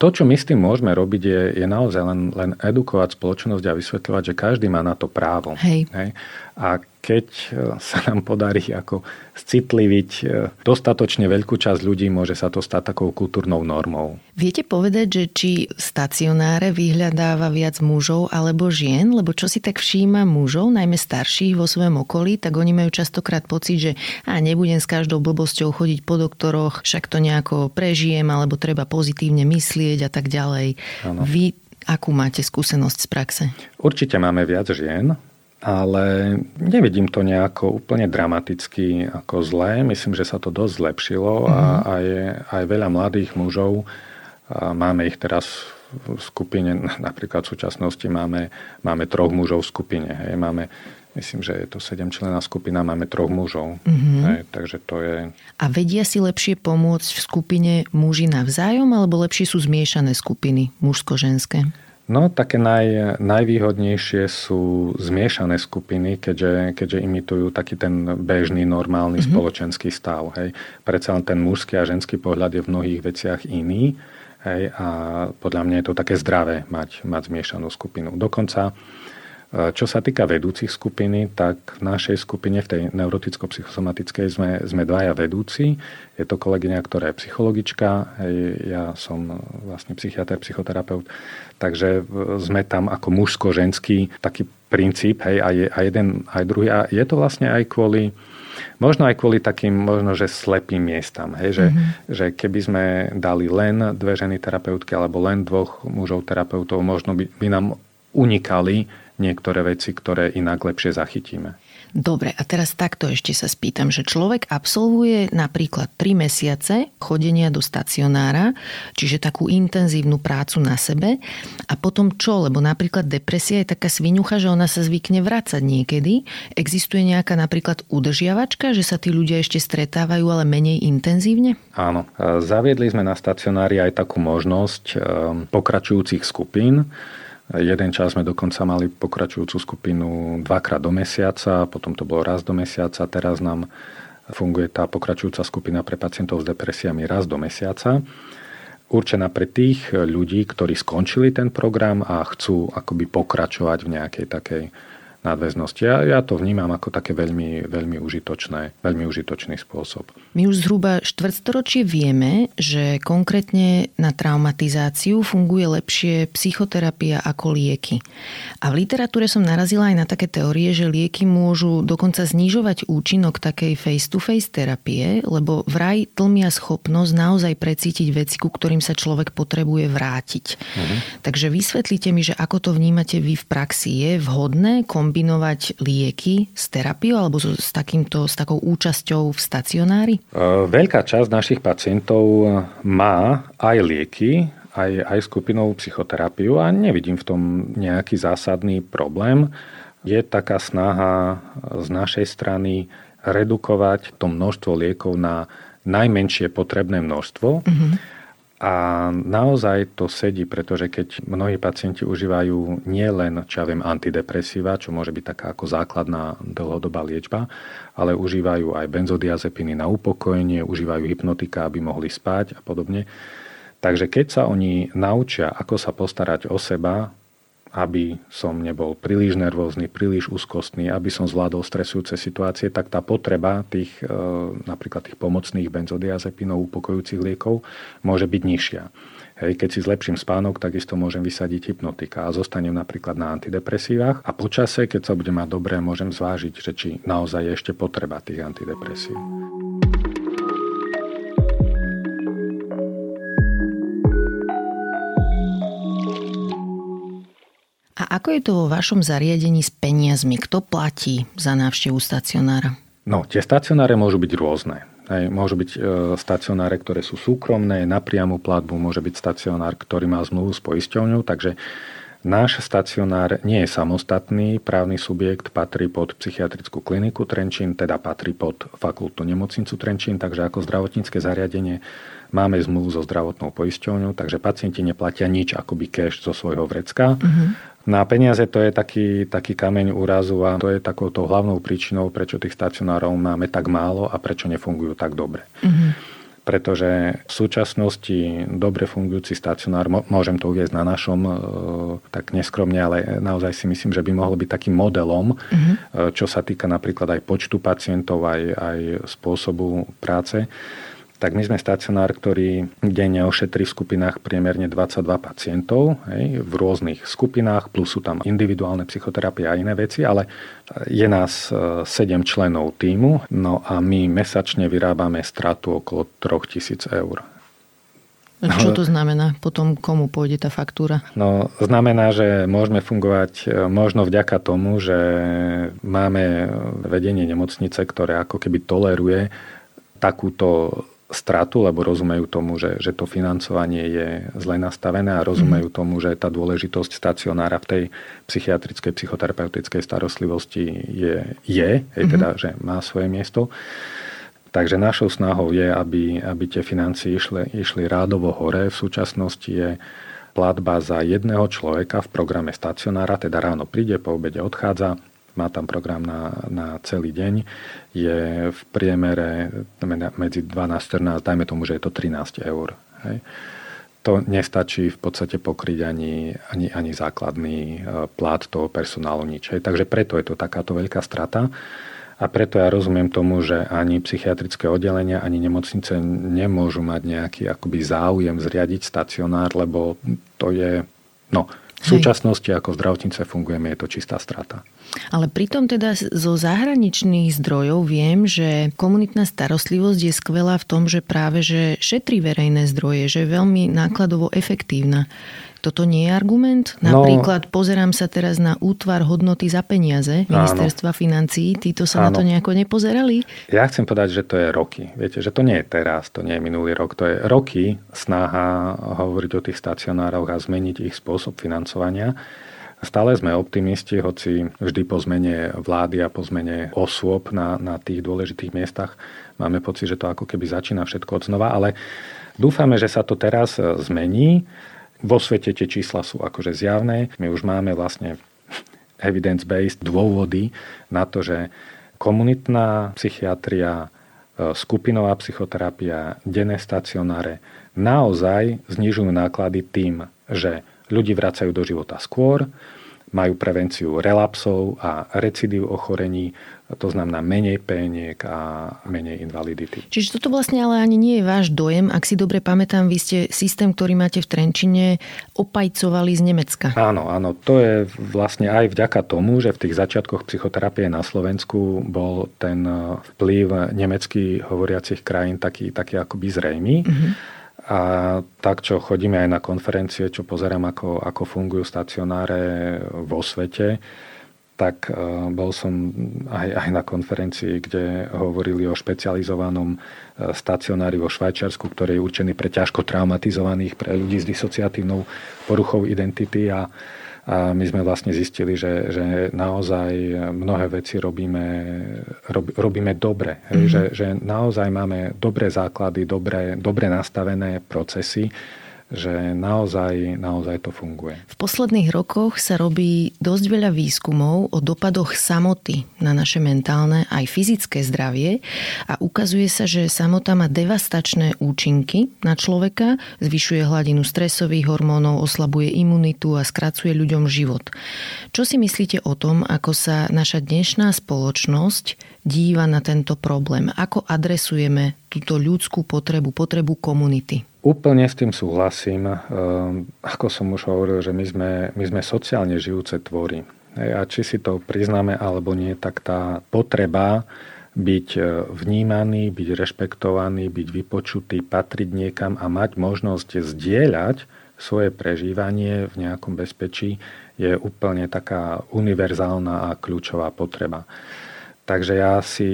to, čo my s tým môžeme robiť, je, je naozaj len, len edukovať spoločnosť a vysvetľovať, že každý má na to právo. Hej. Hej. A keď e, sa nám podarí ako citliviť e, dostatočne veľkú časť ľudí, môže sa to stať takou kultúrnou normou. Viete povedať, že či stacionáre vyhľadáva viac mužov alebo žien? Lebo čo si tak všíma mužov, najmä starších vo svojom okolí, tak oni majú častokrát pocit, že a nebudem s každou blbosťou chodiť po doktoroch, však to nejako prežijem, alebo treba pozitívne myslieť a tak ďalej. Ano. Vy akú máte skúsenosť z praxe? Určite máme viac žien, ale nevidím to nejako úplne dramaticky ako zlé. Myslím, že sa to dosť zlepšilo a mhm. aj, aj veľa mladých mužov, a máme ich teraz v skupine, napríklad v súčasnosti máme, máme troch mužov v skupine. Hej. Máme, myslím, že je to sedem člená skupina, máme troch mužov. Mm-hmm. Hej, takže to je... A vedia si lepšie pomôcť v skupine muži navzájom, alebo lepšie sú zmiešané skupiny mužsko-ženské? No, také naj, najvýhodnejšie sú zmiešané skupiny, keďže, keďže imitujú taký ten bežný, normálny mm-hmm. spoločenský stav. Hej. Predsa len ten mužský a ženský pohľad je v mnohých veciach iný. Hej, a podľa mňa je to také zdravé mať, mať zmiešanú skupinu. Dokonca čo sa týka vedúcich skupiny, tak v našej skupine, v tej neuroticko-psychosomatickej, sme, sme dvaja vedúci. Je to kolegyňa, ktorá je psychologička, ja som vlastne psychiatr, psychoterapeut, takže sme tam ako mužsko-ženský taký princíp, hej, aj, aj jeden, aj druhý. A je to vlastne aj kvôli Možno aj kvôli takým možno, že slepým miestam. Hej, že, mm-hmm. že keby sme dali len dve ženy terapeutky alebo len dvoch mužov terapeutov, možno by, by nám unikali niektoré veci, ktoré inak lepšie zachytíme. Dobre, a teraz takto ešte sa spýtam, že človek absolvuje napríklad 3 mesiace chodenia do stacionára, čiže takú intenzívnu prácu na sebe a potom čo? Lebo napríklad depresia je taká svinucha, že ona sa zvykne vrácať niekedy. Existuje nejaká napríklad udržiavačka, že sa tí ľudia ešte stretávajú, ale menej intenzívne? Áno. Zaviedli sme na stacionári aj takú možnosť ehm, pokračujúcich skupín, Jeden čas sme dokonca mali pokračujúcu skupinu dvakrát do mesiaca, potom to bolo raz do mesiaca, teraz nám funguje tá pokračujúca skupina pre pacientov s depresiami raz do mesiaca. Určená pre tých ľudí, ktorí skončili ten program a chcú akoby pokračovať v nejakej takej nadväznosti. Ja, ja to vnímam ako také veľmi, veľmi, užitočné, veľmi užitočný spôsob. My už zhruba štvrtstoročie vieme, že konkrétne na traumatizáciu funguje lepšie psychoterapia ako lieky. A v literatúre som narazila aj na také teórie, že lieky môžu dokonca znižovať účinok takej face-to-face terapie, lebo vraj tlmia schopnosť naozaj precítiť veci, ku ktorým sa človek potrebuje vrátiť. Uh-huh. Takže vysvetlite mi, že ako to vnímate vy v praxi. Je vhodné kom kombinovať lieky s terapiou alebo s, takýmto, s takou účasťou v stacionári? E, veľká časť našich pacientov má aj lieky, aj, aj skupinovú psychoterapiu a nevidím v tom nejaký zásadný problém. Je taká snaha z našej strany redukovať to množstvo liekov na najmenšie potrebné množstvo. Mm-hmm a naozaj to sedí, pretože keď mnohí pacienti užívajú nielen, čo ja viem, antidepresíva, čo môže byť taká ako základná dlhodobá liečba, ale užívajú aj benzodiazepiny na upokojenie, užívajú hypnotika, aby mohli spať a podobne. Takže keď sa oni naučia, ako sa postarať o seba, aby som nebol príliš nervózny, príliš úzkostný, aby som zvládol stresujúce situácie, tak tá potreba tých e, napríklad tých pomocných benzodiazepinov, upokojujúcich liekov môže byť nižšia. Hej, keď si zlepším spánok, takisto môžem vysadiť hypnotika a zostanem napríklad na antidepresívach a počase, keď sa budem mať dobré, môžem zvážiť, že či naozaj je ešte potreba tých antidepresív. A ako je to vo vašom zariadení s peniazmi? Kto platí za návštevu stacionára? No, tie stacionáre môžu byť rôzne. Hej, môžu byť e, stacionáre, ktoré sú súkromné, na priamu platbu, môže byť stacionár, ktorý má zmluvu s poisťovňou, takže náš stacionár nie je samostatný právny subjekt, patrí pod psychiatrickú kliniku Trenčín, teda patrí pod fakultu nemocnicu Trenčín, takže ako zdravotnícke zariadenie máme zmluvu so zdravotnou poisťovňou, takže pacienti neplatia nič akoby cash zo svojho vrecka. Uh-huh. Na peniaze to je taký, taký kameň úrazu a to je takouto hlavnou príčinou, prečo tých stacionárov máme tak málo a prečo nefungujú tak dobre. Mm-hmm. Pretože v súčasnosti dobre fungujúci stacionár, môžem to uvieť na našom, e, tak neskromne, ale naozaj si myslím, že by mohol byť takým modelom, mm-hmm. čo sa týka napríklad aj počtu pacientov, aj, aj spôsobu práce tak my sme stacionár, ktorý denne ošetrí v skupinách priemerne 22 pacientov hej, v rôznych skupinách, plus sú tam individuálne psychoterapie a iné veci, ale je nás 7 e, členov týmu, no a my mesačne vyrábame stratu okolo 3000 eur. Čo to znamená? Potom komu pôjde tá faktúra? No, znamená, že môžeme fungovať e, možno vďaka tomu, že máme vedenie nemocnice, ktoré ako keby toleruje takúto stratu, lebo rozumejú tomu, že, že to financovanie je zle nastavené a rozumejú mm. tomu, že tá dôležitosť stacionára v tej psychiatrickej, psychoterapeutickej starostlivosti je, je mm. teda, že má svoje miesto. Takže našou snahou je, aby, aby tie financie išli, išli rádovo hore. V súčasnosti je platba za jedného človeka v programe stacionára, teda ráno príde, po obede odchádza, má tam program na, na celý deň, je v priemere medzi 12 a 14, dajme tomu, že je to 13 eur. Hej. to nestačí v podstate pokryť ani, ani, ani základný e, plát toho personálu nič. Takže preto je to takáto veľká strata. A preto ja rozumiem tomu, že ani psychiatrické oddelenia, ani nemocnice nemôžu mať nejaký akoby záujem zriadiť stacionár, lebo to je, no, v súčasnosti ako zdravotnice fungujeme, je to čistá strata. Ale pritom teda zo zahraničných zdrojov viem, že komunitná starostlivosť je skvelá v tom, že práve že šetrí verejné zdroje, že je veľmi nákladovo efektívna. Toto nie je argument? No. Napríklad no, pozerám sa teraz na útvar hodnoty za peniaze ministerstva financií. Títo sa áno. na to nejako nepozerali? Ja chcem povedať, že to je roky. Viete, že to nie je teraz, to nie je minulý rok. To je roky snaha hovoriť o tých stacionároch a zmeniť ich spôsob financovania. Stále sme optimisti, hoci vždy po zmene vlády a po zmene osôb na, na tých dôležitých miestach máme pocit, že to ako keby začína všetko od znova, ale dúfame, že sa to teraz zmení vo svete tie čísla sú akože zjavné. My už máme vlastne evidence-based dôvody na to, že komunitná psychiatria, e, skupinová psychoterapia, denné stacionáre naozaj znižujú náklady tým, že ľudí vracajú do života skôr, majú prevenciu relapsov a recidív ochorení, to znamená menej péniek a menej invalidity. Čiže toto vlastne ale ani nie je váš dojem. Ak si dobre pamätám, vy ste systém, ktorý máte v Trenčine, opajcovali z Nemecka. Áno, áno. To je vlastne aj vďaka tomu, že v tých začiatkoch psychoterapie na Slovensku bol ten vplyv nemecky hovoriacich krajín taký, taký akoby zrejmý. Mm-hmm. A tak, čo chodíme aj na konferencie, čo pozerám, ako, ako fungujú stacionáre vo svete, tak e, bol som aj, aj na konferencii, kde hovorili o špecializovanom e, stacionári vo Švajčiarsku, ktorý je určený pre ťažko traumatizovaných, pre ľudí s disociatívnou poruchou identity a a my sme vlastne zistili, že, že naozaj mnohé veci robíme, rob, robíme dobre. Mm-hmm. Že, že naozaj máme dobré základy, dobre, dobre nastavené procesy že naozaj, naozaj to funguje. V posledných rokoch sa robí dosť veľa výskumov o dopadoch samoty na naše mentálne aj fyzické zdravie a ukazuje sa, že samota má devastačné účinky na človeka, zvyšuje hladinu stresových hormónov, oslabuje imunitu a skracuje ľuďom život. Čo si myslíte o tom, ako sa naša dnešná spoločnosť díva na tento problém? Ako adresujeme túto ľudskú potrebu, potrebu komunity? Úplne s tým súhlasím. Ehm, ako som už hovoril, že my sme, my sme sociálne žijúce tvory. A či si to priznáme alebo nie, tak tá potreba byť e, vnímaný, byť rešpektovaný, byť vypočutý, patriť niekam a mať možnosť zdieľať svoje prežívanie v nejakom bezpečí je úplne taká univerzálna a kľúčová potreba. Takže ja si,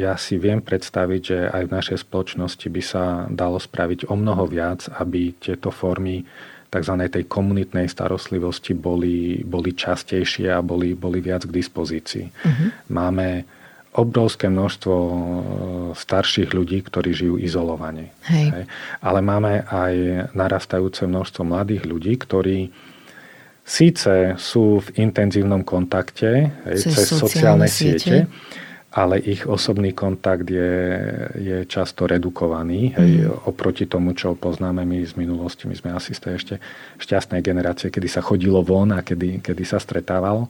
ja si viem predstaviť, že aj v našej spoločnosti by sa dalo spraviť o mnoho viac, aby tieto formy tzv. tej komunitnej starostlivosti boli, boli častejšie a boli, boli viac k dispozícii. Uh-huh. Máme obrovské množstvo e, starších ľudí, ktorí žijú izolovane. Hej. Hej. Ale máme aj narastajúce množstvo mladých ľudí, ktorí síce sú v intenzívnom kontakte hej, cez, cez sociálne, sociálne siete, siete ale ich osobný kontakt je, je často redukovaný. Hej, mm. Oproti tomu, čo poznáme my z minulosti, my sme asi z tej ešte šťastnej generácie, kedy sa chodilo von a kedy, kedy sa stretávalo.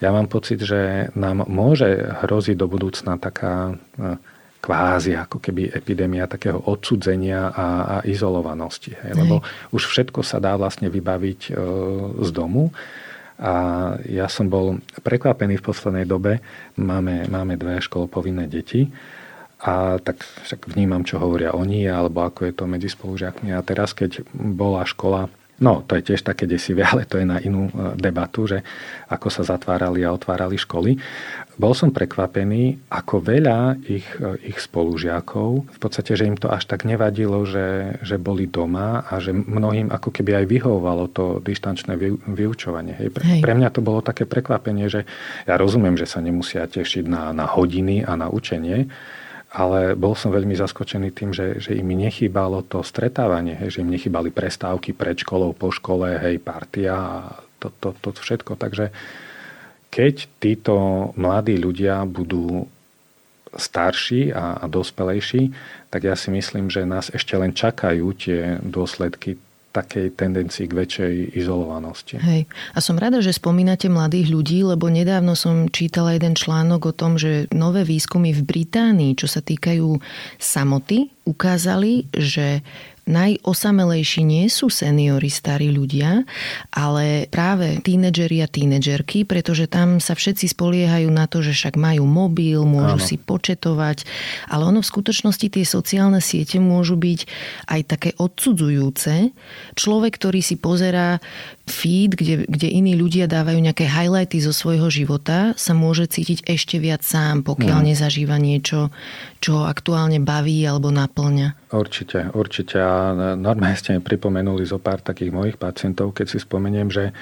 Ja mám pocit, že nám môže hroziť do budúcna taká e, kvázi ako keby epidémia takého odsudzenia a, a izolovanosti. Hej? Lebo už všetko sa dá vlastne vybaviť e, z domu. A ja som bol prekvapený v poslednej dobe. Máme, máme dve školopovinné deti. A tak však vnímam, čo hovoria oni, alebo ako je to medzi spolužiakmi. A teraz, keď bola škola No, to je tiež také desivé, ale to je na inú e, debatu, že ako sa zatvárali a otvárali školy. Bol som prekvapený, ako veľa ich, e, ich spolužiakov, v podstate, že im to až tak nevadilo, že, že boli doma a že mnohým ako keby aj vyhovovalo to dištančné vyučovanie. Hej. Pre, Hej. pre mňa to bolo také prekvapenie, že ja rozumiem, že sa nemusia tešiť na, na hodiny a na učenie, ale bol som veľmi zaskočený tým, že, že im nechýbalo to stretávanie, hej, že im nechýbali prestávky pred školou, po škole, hej, partia a to, to, to všetko. Takže keď títo mladí ľudia budú starší a, a dospelejší, tak ja si myslím, že nás ešte len čakajú tie dôsledky takej tendencii k väčšej izolovanosti. Hej. A som rada, že spomínate mladých ľudí, lebo nedávno som čítala jeden článok o tom, že nové výskumy v Británii, čo sa týkajú samoty, ukázali, že najosamelejší nie sú seniori, starí ľudia, ale práve tínedžeri a tínedžerky, pretože tam sa všetci spoliehajú na to, že však majú mobil, môžu Áno. si početovať, ale ono v skutočnosti tie sociálne siete môžu byť aj také odsudzujúce. Človek, ktorý si pozerá feed, kde, kde iní ľudia dávajú nejaké highlighty zo svojho života, sa môže cítiť ešte viac sám, pokiaľ no. nezažíva niečo, čo ho aktuálne baví alebo naplňa. Určite, určite. A normálne ste mi pripomenuli zo pár takých mojich pacientov, keď si spomeniem, že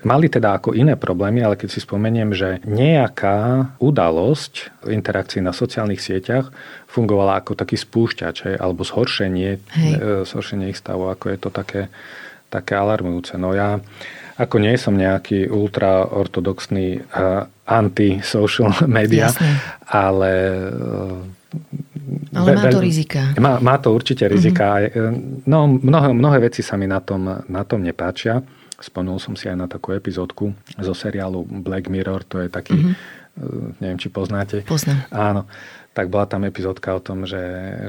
Mali teda ako iné problémy, ale keď si spomeniem, že nejaká udalosť v interakcii na sociálnych sieťach fungovala ako taký spúšťač alebo zhoršenie, Hej. E, zhoršenie ich stavu, ako je to také také alarmujúce. No ja ako nie som nejaký ultraortodoxný uh, anti-social media, Jasne. ale... Uh, ale má to rizika. Má, má to určite rizika. Mm-hmm. No, mnohé, mnohé veci sa mi na tom, na tom nepáčia. Spomenul som si aj na takú epizódku zo seriálu Black Mirror, to je taký, mm-hmm. neviem, či poznáte. Poznám. Áno tak bola tam epizódka o tom, že,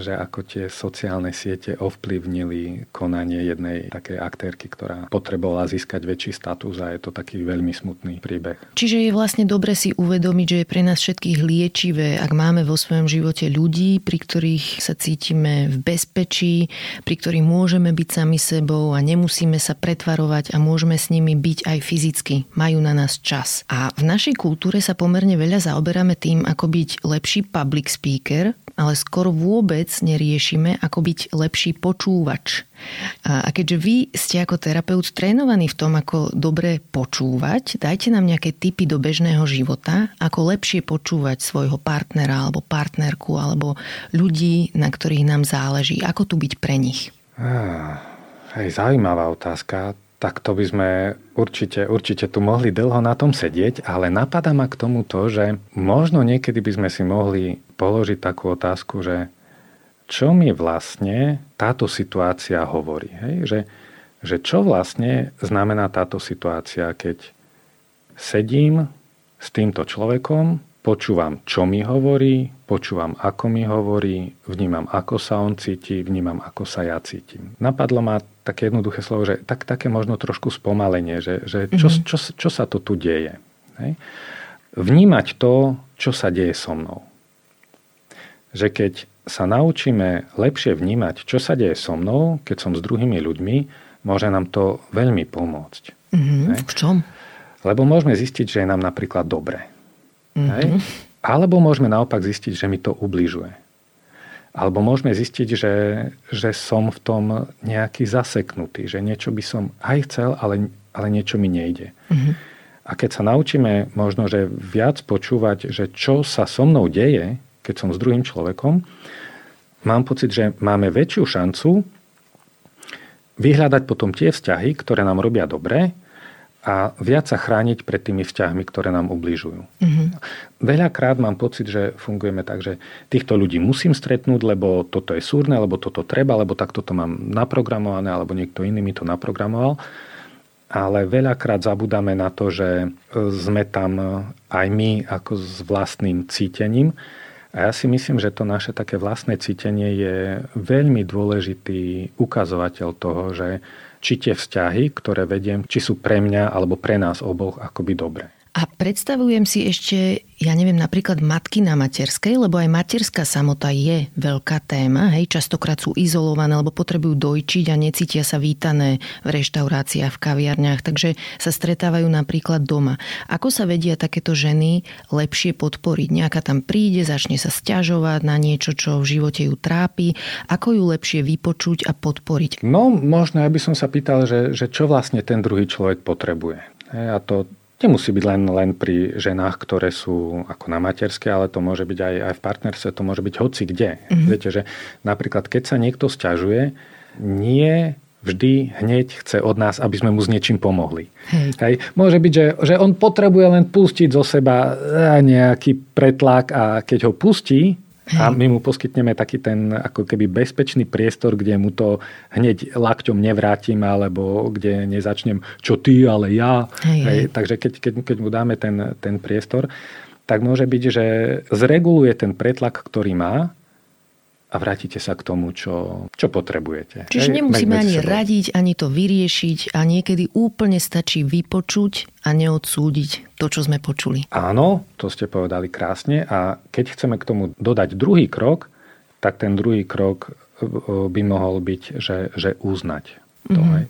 že ako tie sociálne siete ovplyvnili konanie jednej takej aktérky, ktorá potrebovala získať väčší status a je to taký veľmi smutný príbeh. Čiže je vlastne dobre si uvedomiť, že je pre nás všetkých liečivé, ak máme vo svojom živote ľudí, pri ktorých sa cítime v bezpečí, pri ktorých môžeme byť sami sebou a nemusíme sa pretvarovať a môžeme s nimi byť aj fyzicky. Majú na nás čas. A v našej kultúre sa pomerne veľa zaoberáme tým, ako byť lepší public speaker, ale skoro vôbec neriešime, ako byť lepší počúvač. A keďže vy ste ako terapeut trénovaní v tom, ako dobre počúvať, dajte nám nejaké tipy do bežného života, ako lepšie počúvať svojho partnera alebo partnerku alebo ľudí, na ktorých nám záleží. Ako tu byť pre nich? Hej, zaujímavá otázka tak to by sme určite, určite tu mohli dlho na tom sedieť, ale napadá ma k tomu to, že možno niekedy by sme si mohli položiť takú otázku, že čo mi vlastne táto situácia hovorí. Hej? Že, že čo vlastne znamená táto situácia, keď sedím s týmto človekom, počúvam, čo mi hovorí, počúvam, ako mi hovorí, vnímam, ako sa on cíti, vnímam, ako sa ja cítim. Napadlo ma také jednoduché slovo, že tak, také možno trošku spomalenie, že, že čo, mm-hmm. čo, čo sa to tu deje. Hej? Vnímať to, čo sa deje so mnou. Že keď sa naučíme lepšie vnímať, čo sa deje so mnou, keď som s druhými ľuďmi, môže nám to veľmi pomôcť. Mm-hmm. V čom? Lebo môžeme zistiť, že je nám napríklad dobre. Mm-hmm. Hej? Alebo môžeme naopak zistiť, že mi to ubližuje. Alebo môžeme zistiť, že, že som v tom nejaký zaseknutý, že niečo by som aj chcel, ale, ale niečo mi nejde. Mm-hmm. A keď sa naučíme možno, že viac počúvať, že čo sa so mnou deje, keď som s druhým človekom, mám pocit, že máme väčšiu šancu vyhľadať potom tie vzťahy, ktoré nám robia dobre a viac sa chrániť pred tými vzťahmi, ktoré nám ubližujú. Mm-hmm. Veľakrát mám pocit, že fungujeme tak, že týchto ľudí musím stretnúť, lebo toto je súrne, lebo toto treba, lebo takto to mám naprogramované, alebo niekto iný mi to naprogramoval. Ale veľakrát zabudáme na to, že sme tam aj my ako s vlastným cítením. A ja si myslím, že to naše také vlastné cítenie je veľmi dôležitý ukazovateľ toho, že či tie vzťahy, ktoré vediem, či sú pre mňa alebo pre nás oboch akoby dobré. A predstavujem si ešte, ja neviem, napríklad matky na materskej, lebo aj materská samota je veľká téma, hej, častokrát sú izolované, alebo potrebujú dojčiť a necítia sa vítané v reštauráciách, v kaviarniach, takže sa stretávajú napríklad doma. Ako sa vedia takéto ženy lepšie podporiť? Nejaká tam príde, začne sa stiažovať na niečo, čo v živote ju trápi. Ako ju lepšie vypočuť a podporiť? No, možno ja by som sa pýtal, že, že čo vlastne ten druhý človek potrebuje. A to, Nemusí byť len, len pri ženách, ktoré sú ako na materské, ale to môže byť aj, aj v partnerstve, to môže byť hoci kde. Mm-hmm. Viete, že napríklad keď sa niekto stiažuje, nie vždy hneď chce od nás, aby sme mu s niečím pomohli. Hej. Hej. Môže byť, že, že on potrebuje len pustiť zo seba eh, nejaký pretlak a keď ho pustí. A my mu poskytneme taký ten ako keby bezpečný priestor, kde mu to hneď lakťom nevrátim, alebo kde nezačnem, čo ty, ale ja. Hej, hej. Takže keď, keď, keď mu dáme ten, ten priestor, tak môže byť, že zreguluje ten pretlak, ktorý má a vrátite sa k tomu, čo, čo potrebujete. Čiže Hej, nemusíme ani sebou. radiť, ani to vyriešiť a niekedy úplne stačí vypočuť a neodsúdiť to, čo sme počuli. Áno, to ste povedali krásne a keď chceme k tomu dodať druhý krok, tak ten druhý krok e, by mohol byť, že, že uznať to. Mm-hmm. Hej.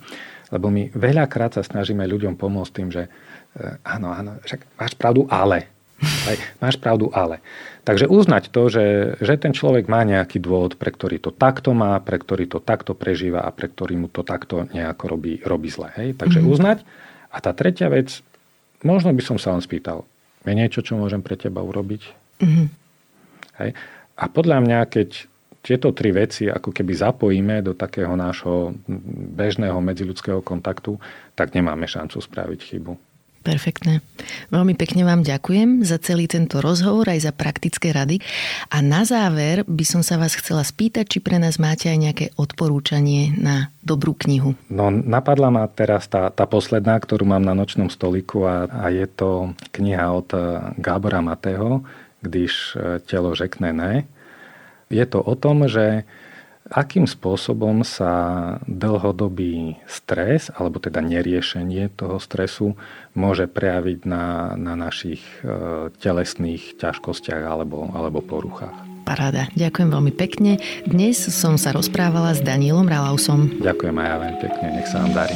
Lebo my veľakrát sa snažíme ľuďom pomôcť tým, že e, áno, áno, však máš pravdu, ale. Hej, máš pravdu, ale. Takže uznať to, že, že ten človek má nejaký dôvod, pre ktorý to takto má, pre ktorý to takto prežíva a pre ktorý mu to takto nejako robí, robí zle. Hej? Takže mm-hmm. uznať. A tá tretia vec, možno by som sa len spýtal, je niečo, čo môžem pre teba urobiť? Mm-hmm. Hej? A podľa mňa, keď tieto tri veci ako keby zapojíme do takého nášho bežného medziludského kontaktu, tak nemáme šancu spraviť chybu. Perfektné. Veľmi pekne vám ďakujem za celý tento rozhovor aj za praktické rady. A na záver by som sa vás chcela spýtať, či pre nás máte aj nejaké odporúčanie na dobrú knihu. No napadla ma teraz tá, tá posledná, ktorú mám na nočnom stoliku a, a je to kniha od eh, Gábora Matého, když eh, telo řekne ne. Je to o tom, že akým spôsobom sa dlhodobý stres, alebo teda neriešenie toho stresu môže prejaviť na, na našich e, telesných ťažkostiach alebo, alebo poruchách. Paráda. Ďakujem veľmi pekne. Dnes som sa rozprávala s Danielom Ralausom. Ďakujem aj ja veľmi pekne. Nech sa vám darí.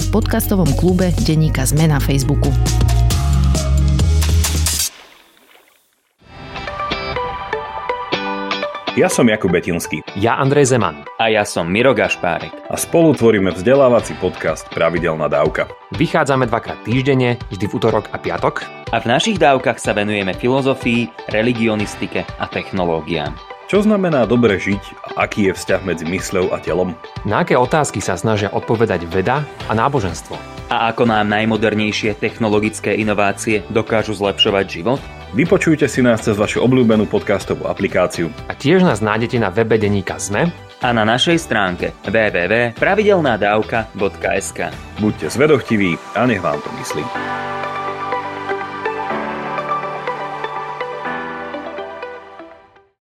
v podcastovom klube Denníka Zme na Facebooku. Ja som Jakub Betinský. Ja Andrej Zeman. A ja som Miro Gašpárek. A spolu tvoríme vzdelávací podcast Pravidelná dávka. Vychádzame dvakrát týždenne, vždy v útorok a piatok. A v našich dávkach sa venujeme filozofii, religionistike a technológiám. Čo znamená dobre žiť a aký je vzťah medzi mysľou a telom? Na aké otázky sa snažia odpovedať veda a náboženstvo? A ako nám najmodernejšie technologické inovácie dokážu zlepšovať život? Vypočujte si nás cez vašu obľúbenú podcastovú aplikáciu. A tiež nás nájdete na webe Deníka Zme a na našej stránke www.pravidelnadavka.sk Buďte zvedochtiví a nech vám to myslí.